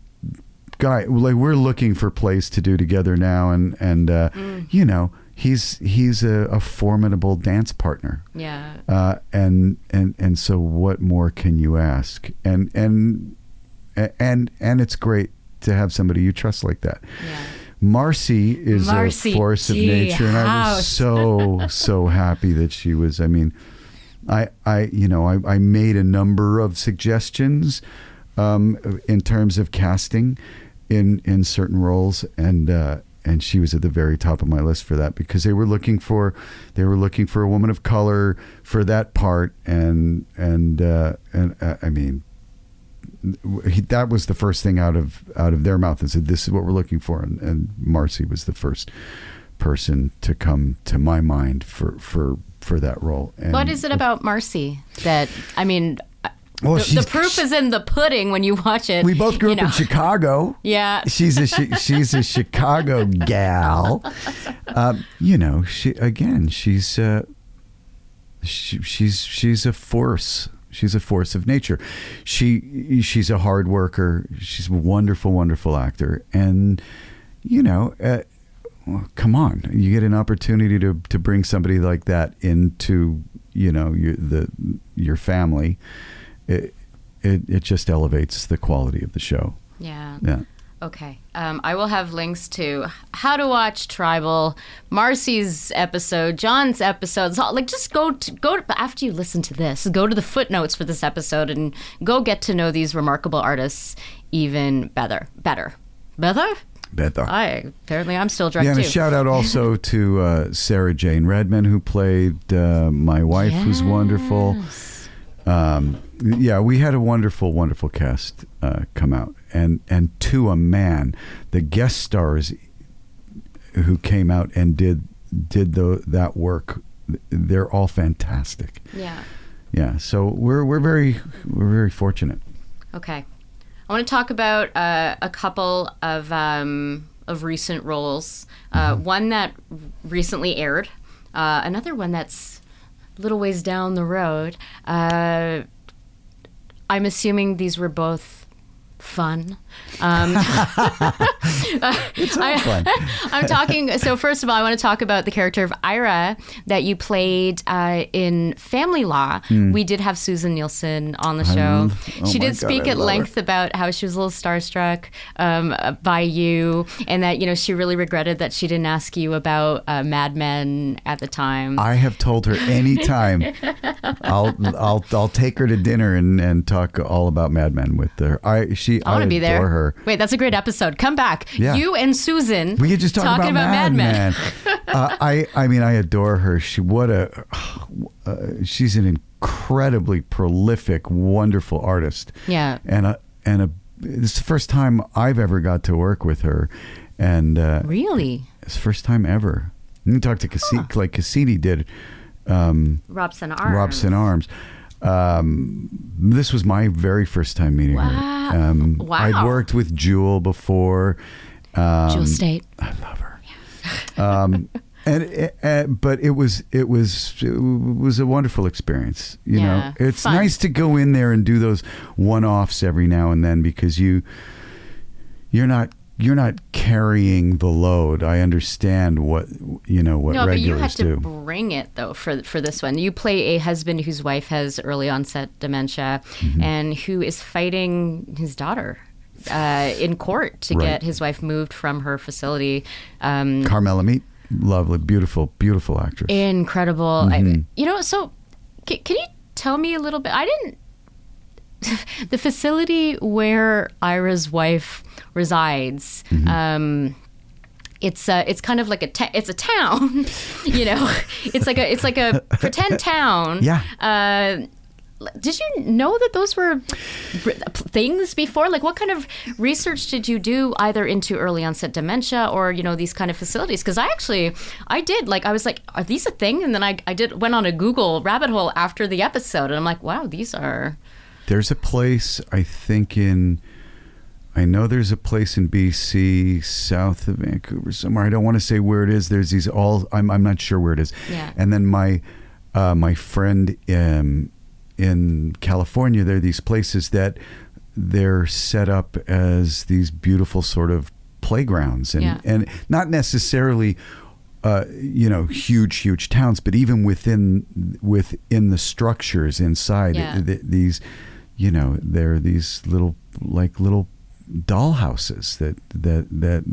guy. Like we're looking for plays to do together now, and and uh, Mm. you know he's he's a, a formidable dance partner. Yeah. Uh, and and and so what more can you ask? And and and and it's great to have somebody you trust like that. Yeah. Marci is Marci a force of G. nature, and I was so so happy that she was. I mean, I I you know I, I made a number of suggestions um, in terms of casting in in certain roles, and uh, and she was at the very top of my list for that because they were looking for they were looking for a woman of color for that part, and and uh, and uh, I mean he, that was the first thing out of out of their mouth and said this is what we're looking for and, and Marci was the first person to come to my mind for for for that role and What is it about Marci that I mean? Well, the, the proof is in the pudding when you watch it. we both grew up know. in Chicago. Yeah. she's a she, she's a Chicago gal. Um, you know she again she's uh, she, she's she's a force. She's a force of nature. She she's a hard worker. She's a wonderful wonderful actor. And you know uh, well, come on. You get an opportunity to to bring somebody like that into you know your the your family it it, it just elevates the quality of the show Yeah. yeah Okay. Um, I will have links to how to watch Tribal, Marci's episode, John's episodes. Like, just go to, go to, after you listen to this. Go to the footnotes for this episode and go get to know these remarkable artists even better. Better. Better. better I apparently I'm still drunk Yeah, and a shout out also to uh, Sarah Jane Redmond who played uh, my wife, who's wonderful. Um, yeah, we had a wonderful, wonderful cast uh, come out, and and to a man, the guest stars who came out and did did the, that work, they're all fantastic. yeah. Yeah, so we're we're very we're very fortunate. Okay. I want to talk about uh, a couple of um, of recent roles. Uh, one that recently aired, uh, another one that's a little ways down the road. Uh, I'm assuming these were both fun. Um, It's I- fun. I'm talking. So first of all, I want to talk about the character of Ira that you played uh, in Family Law. We did have Susin Nielsen on the show. oh she did God, speak I at love her. length about how she was a little starstruck um, by you, and that you know she really regretted that she didn't ask you about uh, Mad Men at the time. I have told her anytime I'll I'll I'll take her to dinner and, and talk all about Mad Men with her. I she I want to be there. her. Wait, that's a great episode. Come back. Yeah. You and Susin. We could just talk talking about, Mad, Men. Men. uh, I I mean I adore her. She what a uh, she's an incredibly prolific, wonderful artist. Yeah. and a and a this is the first time I've ever got to work with her, and uh, Really, it's the first time ever. You talk to Cassini like Cassini did. Um, Robson Arms. Robson Arms. Um, this was my very first time meeting Wow. her. Um, Wow. I'd worked with Jewel before. Um, Jewel Staite. I love her. Um, and it, uh, but it was it was it was a wonderful experience. You Yeah, know, it's fun. nice to go in there and do those one-offs every now and then because you you're not you're not carrying the load. I understand what you know what no, but you regulars had to do. bring it though for for this one. You play a husband whose wife has early onset dementia, Mm-hmm. and who is fighting his daughter uh, in court to Right. get his wife moved from her facility. Um, Carmela Meet, lovely, beautiful, beautiful actress. incredible. Mm-hmm. I, you know, so can, can you tell me a little bit? I didn't. the facility where Ira's wife resides. Mm-hmm. Um, it's uh, it's kind of like a ta- it's a town, you know. It's like a it's like a pretend town. Yeah. Uh, did you know that those were things before? Like, what kind of research did you do either into early onset dementia or you know these kind of facilities? Because I actually I did like I was like, are these a thing? And then I I did went on a Google rabbit hole after the episode, and I'm like, wow, these are There's a place I think in I know there's a place in BC south of Vancouver somewhere. I don't want to say where it is. There's these all I'm I'm not sure where it is. Yeah. And then my uh, my friend um, in California, there are these places that they're set up as these beautiful sort of playgrounds and Yeah. and not necessarily uh, you know huge huge towns but even within within the structures inside Yeah. th- these you know they're these little like little doll houses that that that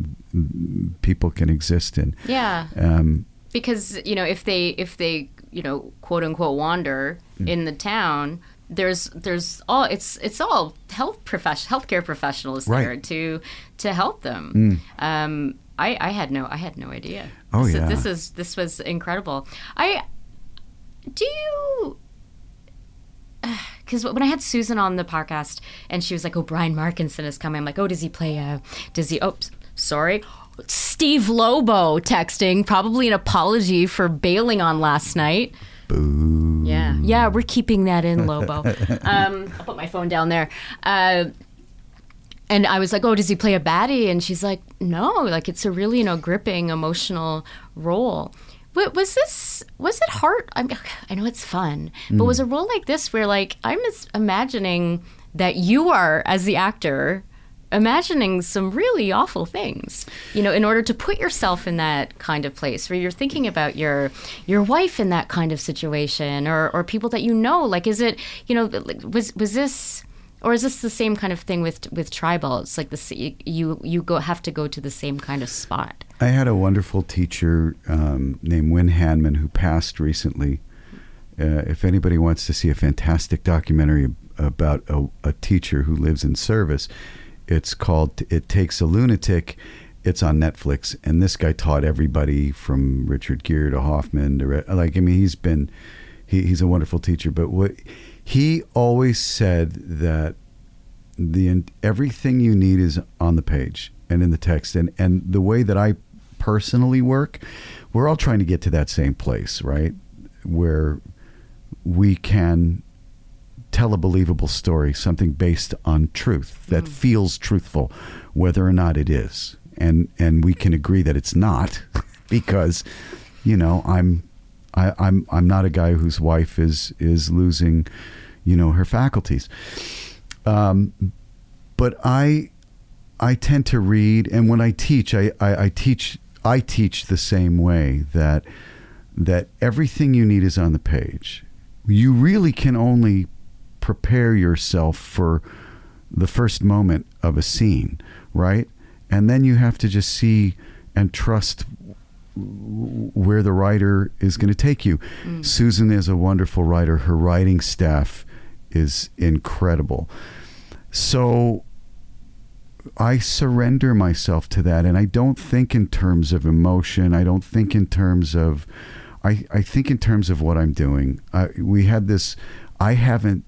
people can exist in Yeah. um, because you know if they if they you know quote unquote wander Mm. in the town there's there's all it's it's all health profession healthcare professionals there Right. Mm. to to help them um I, I had no I had no idea. Oh, this, yeah. this is this was incredible. I do you because when I had Susin on the podcast and she was like, "Oh, Brian Markinson is coming," I'm like, "Oh, does he play? a? does he? Oh, sorry." Steve Lobo texting, probably an apology for bailing on last night. boo. Yeah, yeah, we're keeping that in, Lobo. um, I'll put my phone down there. Uh, and I was like, "Oh, does he play a baddie?" And she's like, "No, like it's a really you know gripping, emotional role." Wa- Was this was it hard? I, mean, I know it's fun, but was mm. a role like this where like I'm imagining that you are as the actor imagining some really awful things you know in order to put yourself in that kind of place where you're thinking about your your wife in that kind of situation or or people that you know? Like is it you know was was this or is this the same kind of thing with with tribal it's like the you you go have to go to the same kind of spot I had a wonderful teacher um, named Wynn Handman who passed recently. Uh, if anybody wants to see a fantastic documentary about a, a teacher who lives in service, it's called "It Takes a Lunatic." It's on Netflix, and this guy taught everybody from Richard Gere to Hoffman to like. I mean, he's been he, he's a wonderful teacher, but what he always said that the everything you need is on the page and in the text and and the way that I personally work we're all trying to get to that same place right? Where we can tell a believable story something based on truth that feels truthful whether or not it is. And and we can agree that it's not because you know I'm I, I'm I'm not a guy whose wife is is losing you know her faculties. Um, but I I tend to read, and when I teach, I, I, I teach I teach the same way that that everything you need is on the page. You really can only prepare yourself for the first moment of a scene, right? And then you have to just see and trust where the writer is going to take you. Mm. Susin is a wonderful writer. Her writing staff is incredible. So I surrender myself to that and I don't think in terms of emotion. I don't think in terms of I, I think in terms of what I'm doing. I, we had this I haven't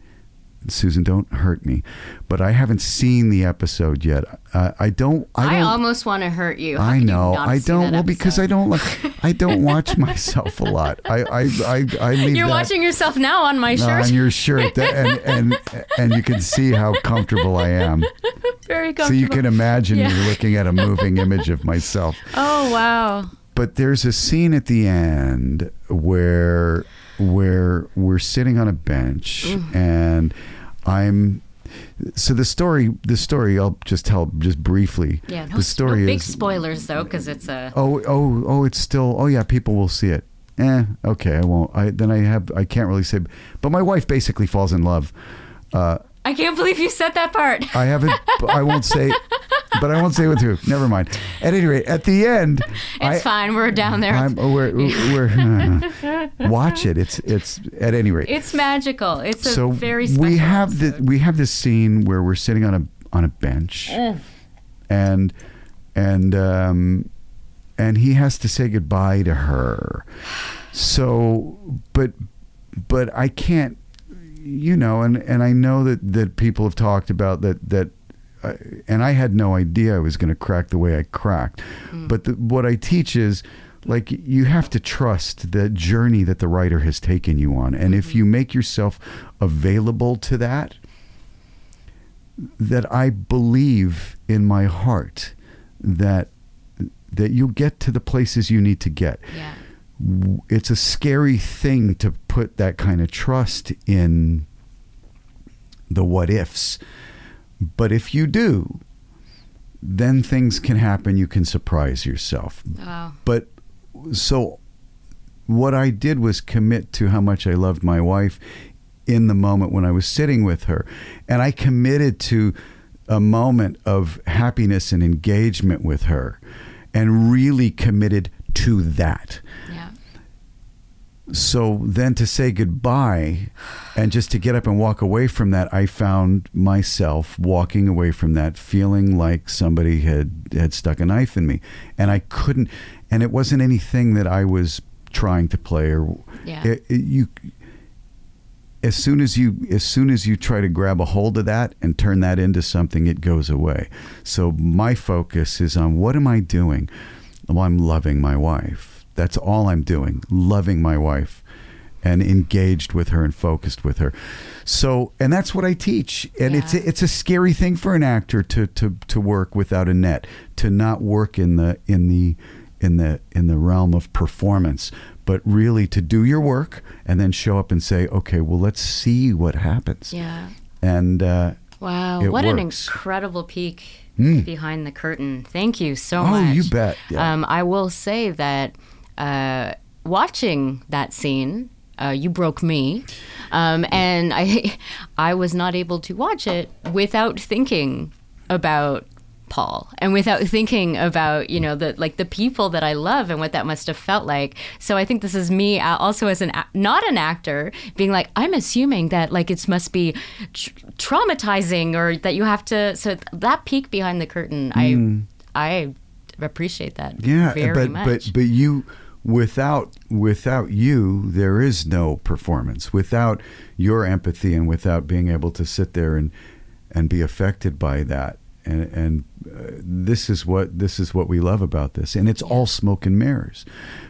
Susin, don't hurt me, but I haven't seen the episode yet. Uh, I don't. I I, don't. almost want to hurt you. How I could you know. I don't. Well, because I don't like. I don't watch myself a lot. I. I. I. I leave You're that watching yourself now on my shirt. on your shirt, and and and you can see how comfortable I am. Very comfortable. So you can imagine Yeah. me looking at a moving image of myself. Oh wow. But there's a scene at the end where where we're sitting on a bench Mm. and I'm so the story the story I'll just tell just briefly. Yeah. No, the story no big is spoilers though, because it's a. Oh, oh, oh! It's still. Oh, yeah. People will see it. Eh. Okay. I won't. I then I have. I can't really say. But my wife basically falls in love. Uh, I can't believe you said that part. I haven't. I won't say. But I won't say with who. Never mind. At any rate, at the end, It's I, fine. We're down there. I'm. We're. we're watch it. It's. It's. At any rate. it's magical. It's a so very special. we have the we have this scene where we're sitting on a on a bench, and and um, and he has to say goodbye to her. So, but but I can't, you know, and and I know that that people have talked about that that. uh, And I had no idea I was going to crack the way I cracked, but the, what I teach is like you have to trust the journey that the writer has taken you on, and if you make yourself available to that, that I believe in my heart that that you'll get to the places you need to get. Yeah. It's a scary thing to put that kind of trust in the what ifs, But if you do, then things can happen. You can surprise yourself. Wow. But so what I did was commit to how much I loved my wife in the moment when I was sitting with her. And I committed to a moment of happiness and engagement with her and really committed to that. So then to say goodbye and just to get up and walk away from that, I found myself walking away from that feeling like somebody had had stuck a knife in me. And I couldn't and it wasn't anything that I was trying to play or Yeah. it, it- you as soon as you as soon as you try to grab a hold of that and turn that into something it goes away so my focus is on what am i doing well i'm loving my wife that's all i'm doing loving my wife and engaged with her and focused with her so and that's what i teach and it's Yeah. a, it's a scary thing for an actor to to to work without a net to not work in the in the in the in the realm of performance but really to do your work and then show up and say okay well let's see what happens Yeah. and uh, Wow. What an incredible peek Mm. behind the curtain. Thank you so Oh, much. Oh, you bet. Yeah. Um, I will say that uh, watching that scene, uh, you broke me. Um, and I, I was not able to watch it without thinking about Paul and without thinking about you know the like the people that I love and what that must have felt like. So I think this is me uh, also as an not an actor being like I'm assuming that like it must be tr- traumatizing or that you have to. So that peek behind the curtain, I I appreciate that Mm. yeah but much. but but you without without you there is no performance. Without your empathy and without being able to sit there and and be affected by that. And and uh, this is what this is what we love about this. And it's all smoke and mirrors.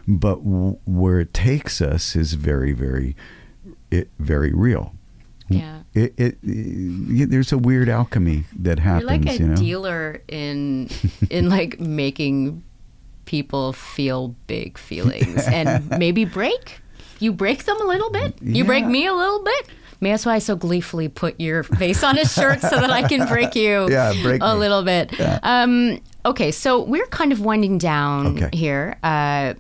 But w- where it takes us is very very it very real. Yeah. it, it, it there's a weird alchemy that happens You're like a you know? dealer in in like making people feel big feelings and maybe break. You break them a little bit. You break me a little bit. Maybe that's why I so gleefully put your face on a shirt so that I can break you Yeah, break a me. little bit. Um, okay, so we're kind of winding down Okay. here. Uh,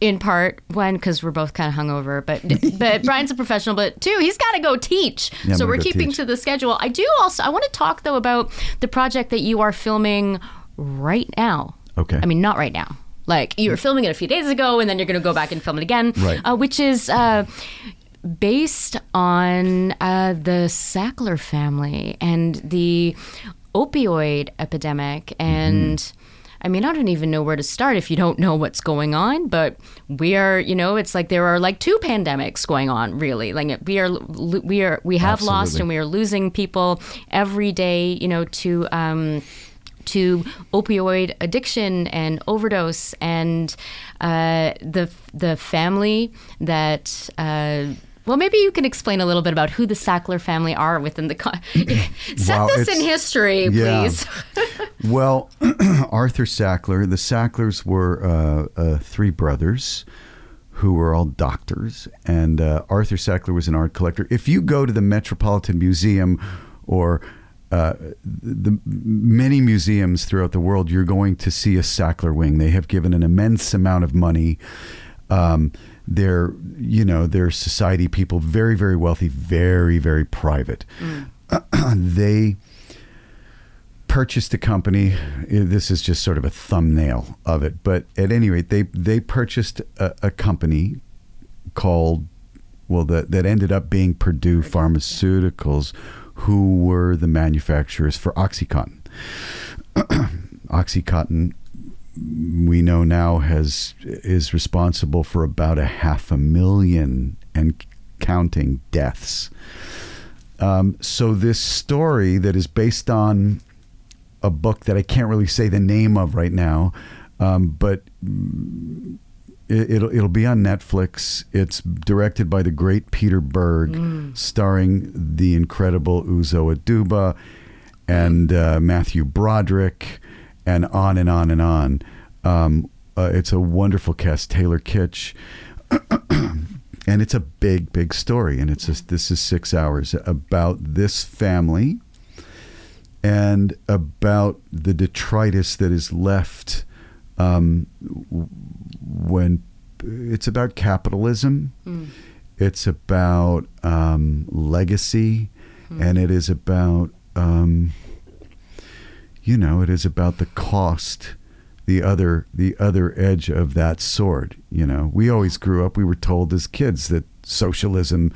in part, one because we're both kind of hungover, but but Brian's a professional, but two, he's got to go teach. Yeah, so we're keeping teach. to the schedule. I do also. I want to talk though about the project that you are filming right now. Okay. I mean, not right now. Like you were filming it a few days ago, and then you're going to go back and film it again. Right. Uh, which is. Uh, Based on uh, the Sackler family and the opioid epidemic, and I mean, I don't even know where to start if you don't know what's going on. But we are, you know, it's like there are like two pandemics going on, really. Like we are, we are, we have lost and we are losing people every day, you know, to. Um, to opioid addiction and overdose, and uh, the the family that. Uh, well, maybe you can explain a little bit about who the Sackler family are within the. Con- Set Wow, this in history, Yeah. please. Well, Arthur Sackler, the Sacklers were uh, uh, three brothers who were all doctors, and uh, Arthur Sackler was an art collector. If you go to the Metropolitan Museum or uh, the many museums throughout the world, you're going to see a Sackler wing. They have given an immense amount of money. Um, they're, you know, they're society people, very, very wealthy, very, very private. they purchased a company. This is just sort of a thumbnail of it, but at any rate, they they purchased a, a company called well that that ended up being Purdue Pharmaceuticals, who were the manufacturers for OxyContin. OxyContin we know now has is responsible for about a half a million and counting deaths. Um, so this story that is based on a book that I can't really say the name of right now, um, but it, it'll it'll be on Netflix. It's directed by the great Peter Berg, starring the incredible Uzo Aduba and uh, Matthew Broderick, and on and on and on. Um, uh, it's a wonderful cast. Taylor Kitsch. and it's a big, big story. And it's just, this is six hours about this family and about the detritus that is left um, when it's about capitalism, it's about um, legacy, and it is about um, you know it is about the cost the other the other edge of that sword you know we always grew up we were told as kids that socialism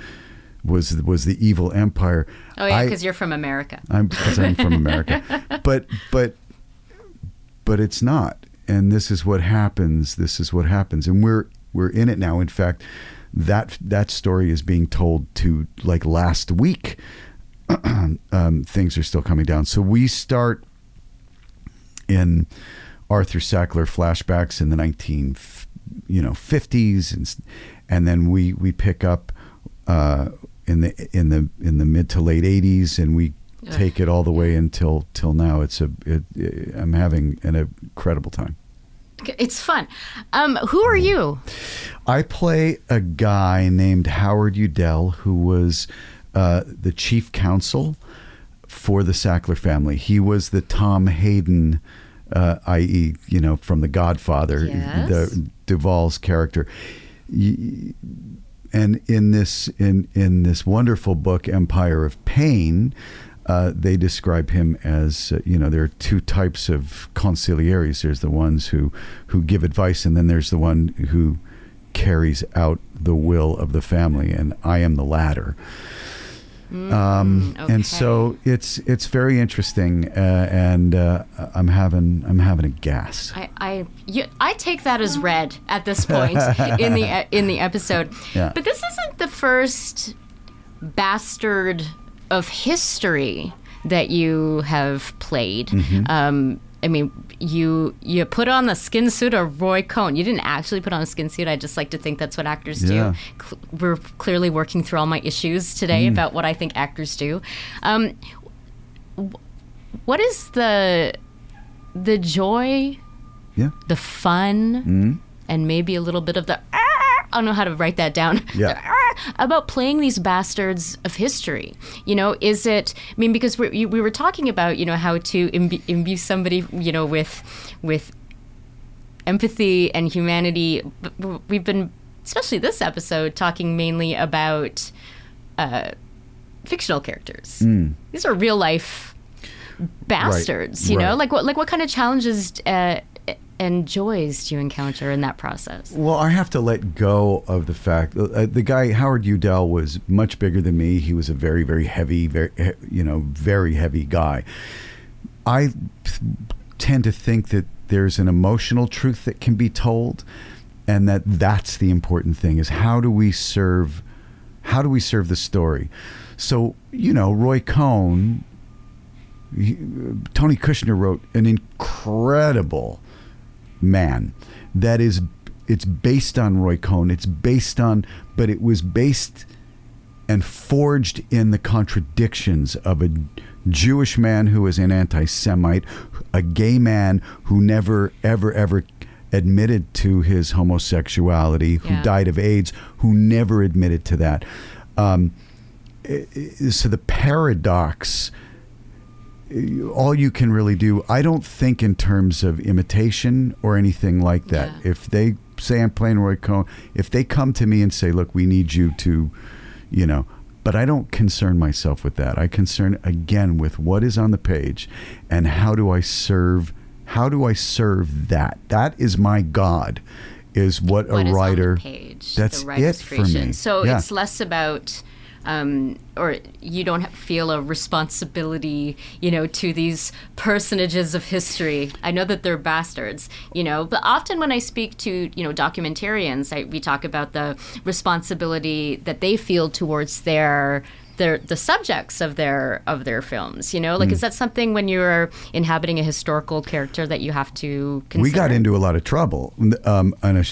was was the evil empire Oh yeah, because you're from America. I'm because I'm from America. But but but it's not. And this is what happens. This is what happens. And we're we're in it now. In fact, that that story is being told to like last week. um, things are still coming down. So we start in Arthur Sackler flashbacks in the 19 you know 50s and and then we we pick up uh, in the in the in the mid to late 80s and we take it all the way until till now it's a it, I'm having an incredible time. It's fun. Um, who are you? I play a guy named Howard Udell who was uh, the chief counsel for the Sackler family. He was the Tom Hayden, uh, i.e., you know, from The Godfather, Yes. the Duvall's character. And in this in in this wonderful book, Empire of Pain. Uh, they describe him as uh, you know there are two types of consiglieres. There's the ones who who give advice, and then there's the one who carries out the will of the family, and I am the latter. um, okay. And so it's it's very interesting, uh, and uh, I'm having I'm having a gas. I I, you, I take that as read at this point in the in the episode. Yeah. But this isn't the first bastard of history that you have played. Mm-hmm. Um, I mean, you you put on the skin suit of Roy Cohn. You didn't actually put on a skin suit. I just like to think that's what actors Yeah. do. Cl- we're clearly working through all my issues today Mm. about what I think actors do. Um, wh- what is the the joy Yeah. the fun and maybe a little bit of the! I don't know how to write that down. Yeah. "Ah!" about playing these bastards of history. You know, is it? I mean, because we're, we were talking about you know how to imbue, imbue somebody you know with with empathy and humanity. We've been, especially this episode, talking mainly about uh, fictional characters. These are real life bastards. You know, right. like what like what kind of challenges uh, and joys do you encounter in that process? Well, I have to let go of the fact uh, the guy Howard Udell was much bigger than me. He was a very, very heavy, very you know, very heavy guy. I tend to think that there's an emotional truth that can be told, and that that's the important thing: is how do we serve, how do we serve the story? So you know, Roy Cohn, he, Tony Kushner wrote an incredible man. That is it's based on Roy Cohn. It's based on but it was based and forged in the contradictions of a Jewish man who was an anti-Semite a gay man who never ever ever admitted to his homosexuality who Yeah. died of AIDS who never admitted to that. Um, so the paradox all you can really do i don't think in terms of imitation or anything like that Yeah. if they say i'm playing roy cohn if they come to me and say look we need you to you know but i don't concern myself with that i concern again with what is on the page and how do i serve how do i serve that that is my god is what, What a is on the writer page, that's it for me So Yeah. it's less about. Um, or you don't feel a responsibility, you know, to these personages of history. I know that they're bastards, you know, but often when I speak to, you know, documentarians, I, we talk about the responsibility that they feel towards their their the subjects of their of their films. You know, like Hmm. is that something when you're inhabiting a historical character that you have to consider? We got into a lot of trouble. Um, a,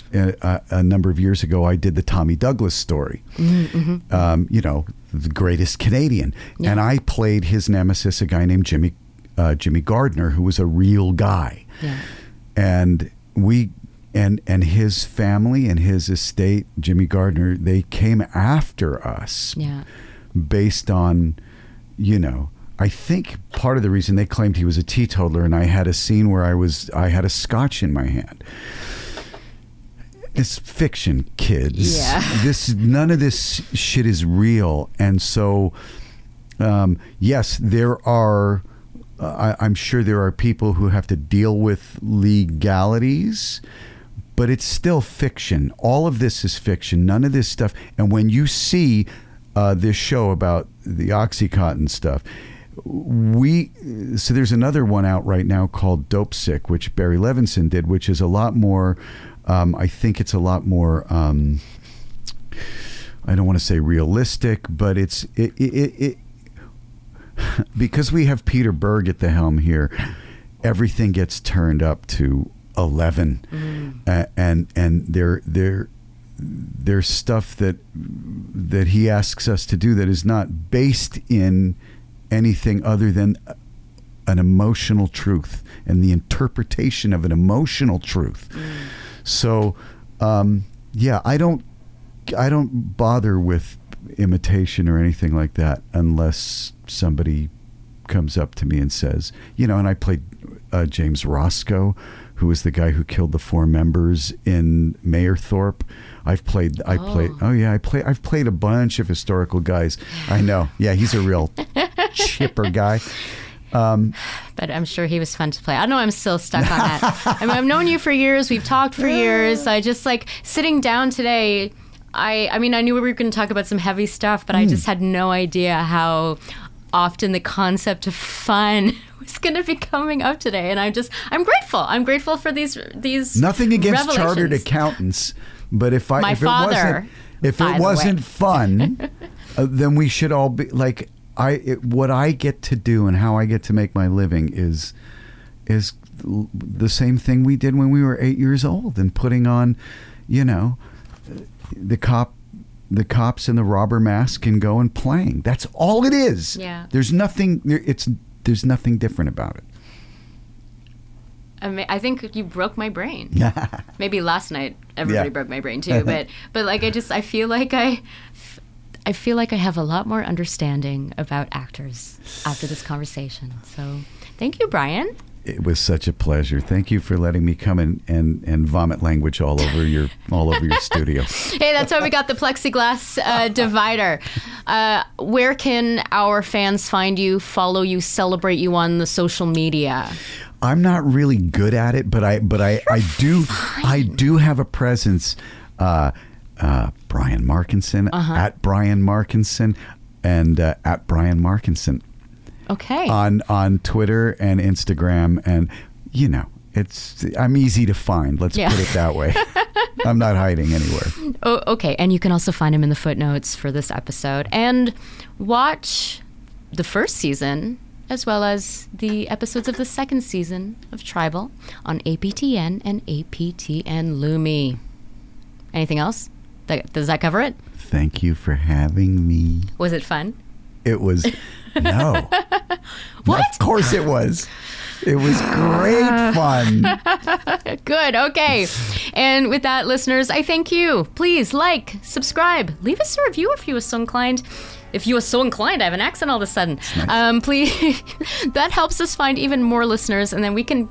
a, a number of years ago, I did the Tommy Douglas story. Mm-hmm, Um, you know, the greatest Canadian, and I played his nemesis, a guy named Jimmy uh, Jimmy Gardiner, who was a real guy, Yeah. and we. And, and his family and his estate, Jimmy Gardiner, they came after us Yeah. Based on, you know, I think part of the reason they claimed he was a teetotaler, and I had a scene where I was I had a scotch in my hand. It's fiction, kids. Yeah. This none of this shit is real, and so um, yes, there are. Uh, I, I'm sure there are people who have to deal with legalities, but it's still fiction. All of this is fiction. None of this stuff. And when you see uh, this show about the OxyContin stuff, we so there's another one out right now called Dopesick, which Barry Levinson did, which is a lot more. Um, I think it's a lot more. Um, I don't want to say realistic, but it's it, it, it, it because we have Peter Berg at the helm here. Everything gets turned up to 11 A- and and there there there's stuff that that he asks us to do that is not based in anything other than an emotional truth and the interpretation of an emotional truth. So, um, yeah, I don't, I don't bother with imitation or anything like that unless somebody comes up to me and says, you know, and I played uh, James Roszko, who was the guy who killed the four members in Mayerthorpe. I've played, I played, oh. oh yeah, I play, I've played a bunch of historical guys. I know, yeah, he's a real chipper guy. Um, but I'm sure he was fun to play. I know. I'm still stuck on that. I mean, I've known you for years. We've talked for years. I just like sitting down today. I I mean, I knew we were going to talk about some heavy stuff, but I just hmm. had no idea how often the concept of fun was going to be coming up today. And I'm just I'm grateful. I'm grateful for these these Nothing against chartered accountants, but if I My if father, it wasn't if it wasn't fun, uh, then we should all be like I it, what I get to do and how I get to make my living is is the same thing we did when we were 8 years old and putting on, you know, the cop the cops in the robber mask and go and playing. That's all it is. Yeah. There's nothing there- it's there's nothing different about it. I, I think you broke my brain. Maybe last night everybody Yeah. broke my brain too, but but like I just I feel like I I feel like I have a lot more understanding about actors after this conversation. So thank you, Brian. It was such a pleasure. Thank you for letting me come in and, and vomit language all over your all over your studio. Hey, that's why we got the plexiglass uh, divider. Uh, where can our fans find you, follow you, celebrate you on the social media? I'm not really good at it, but I but I, I do I do have a presence. Uh, uh, Brian Markinson at Brian Markinson and uh, at Brian Markinson Okay. on on Twitter and Instagram and you know it's I'm easy to find. Let's Yeah. put it that way. I'm not hiding anywhere. Oh, okay. And you can also find him in the footnotes for this episode and watch the first season as well as the episodes of the second season of Tribal on APTN and APTN Lumi. Anything else? That, does that cover it? Thank you for having me. Was it fun? It was no. What? Of course it was. It was great fun. Good. Okay. And with that, listeners, I thank you. Please like, subscribe, leave us a review if you are so inclined. If you are so inclined, I have an accent all of a sudden. Um, please, that helps us find even more listeners, and then we can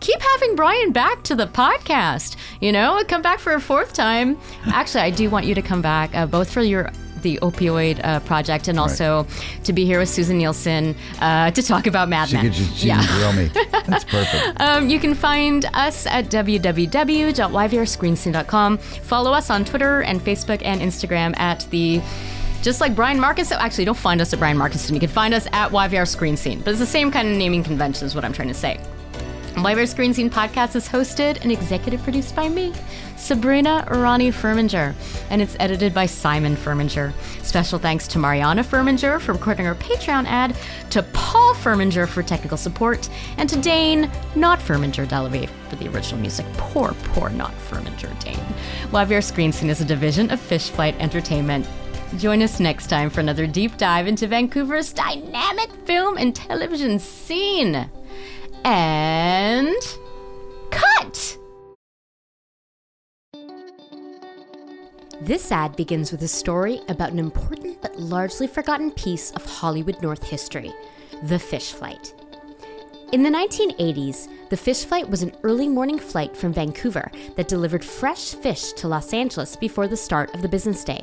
keep having Brian back to the podcast. You know, come back for a fourth time. Actually, I do want you to come back, uh, both for your the opioid uh, project and also to be here with Susin Nielsen uh, to talk about Mad She Men. just she can grill me. That's perfect. Um, you can find us at www.yvrscreenscene.com. Follow us on Twitter and Facebook and Instagram at the just like Brian Marcus. Oh, actually, don't find us at Brian Marcus. You can find us at YVR Screen Scene. But it's the same kind of naming convention, is what I'm trying to say. YVR Screen Scene podcast is hosted and executive produced by me, Sabrina Arani Furminger, and it's edited by Simon Furminger. Special thanks to Mariana Furminger for recording our Patreon ad, to Paul Furminger for technical support, and to Dane, not Furminger Delavive, for the original music. Poor, poor not Furminger Dane. YVR Screen Scene is a division of Fish Flight Entertainment. Join us next time for another deep dive into Vancouver's dynamic film and television scene. And cut! This ad begins with a story about an important but largely forgotten piece of Hollywood North history the fish flight. In the 1980s, the fish flight was an early morning flight from Vancouver that delivered fresh fish to Los Angeles before the start of the business day.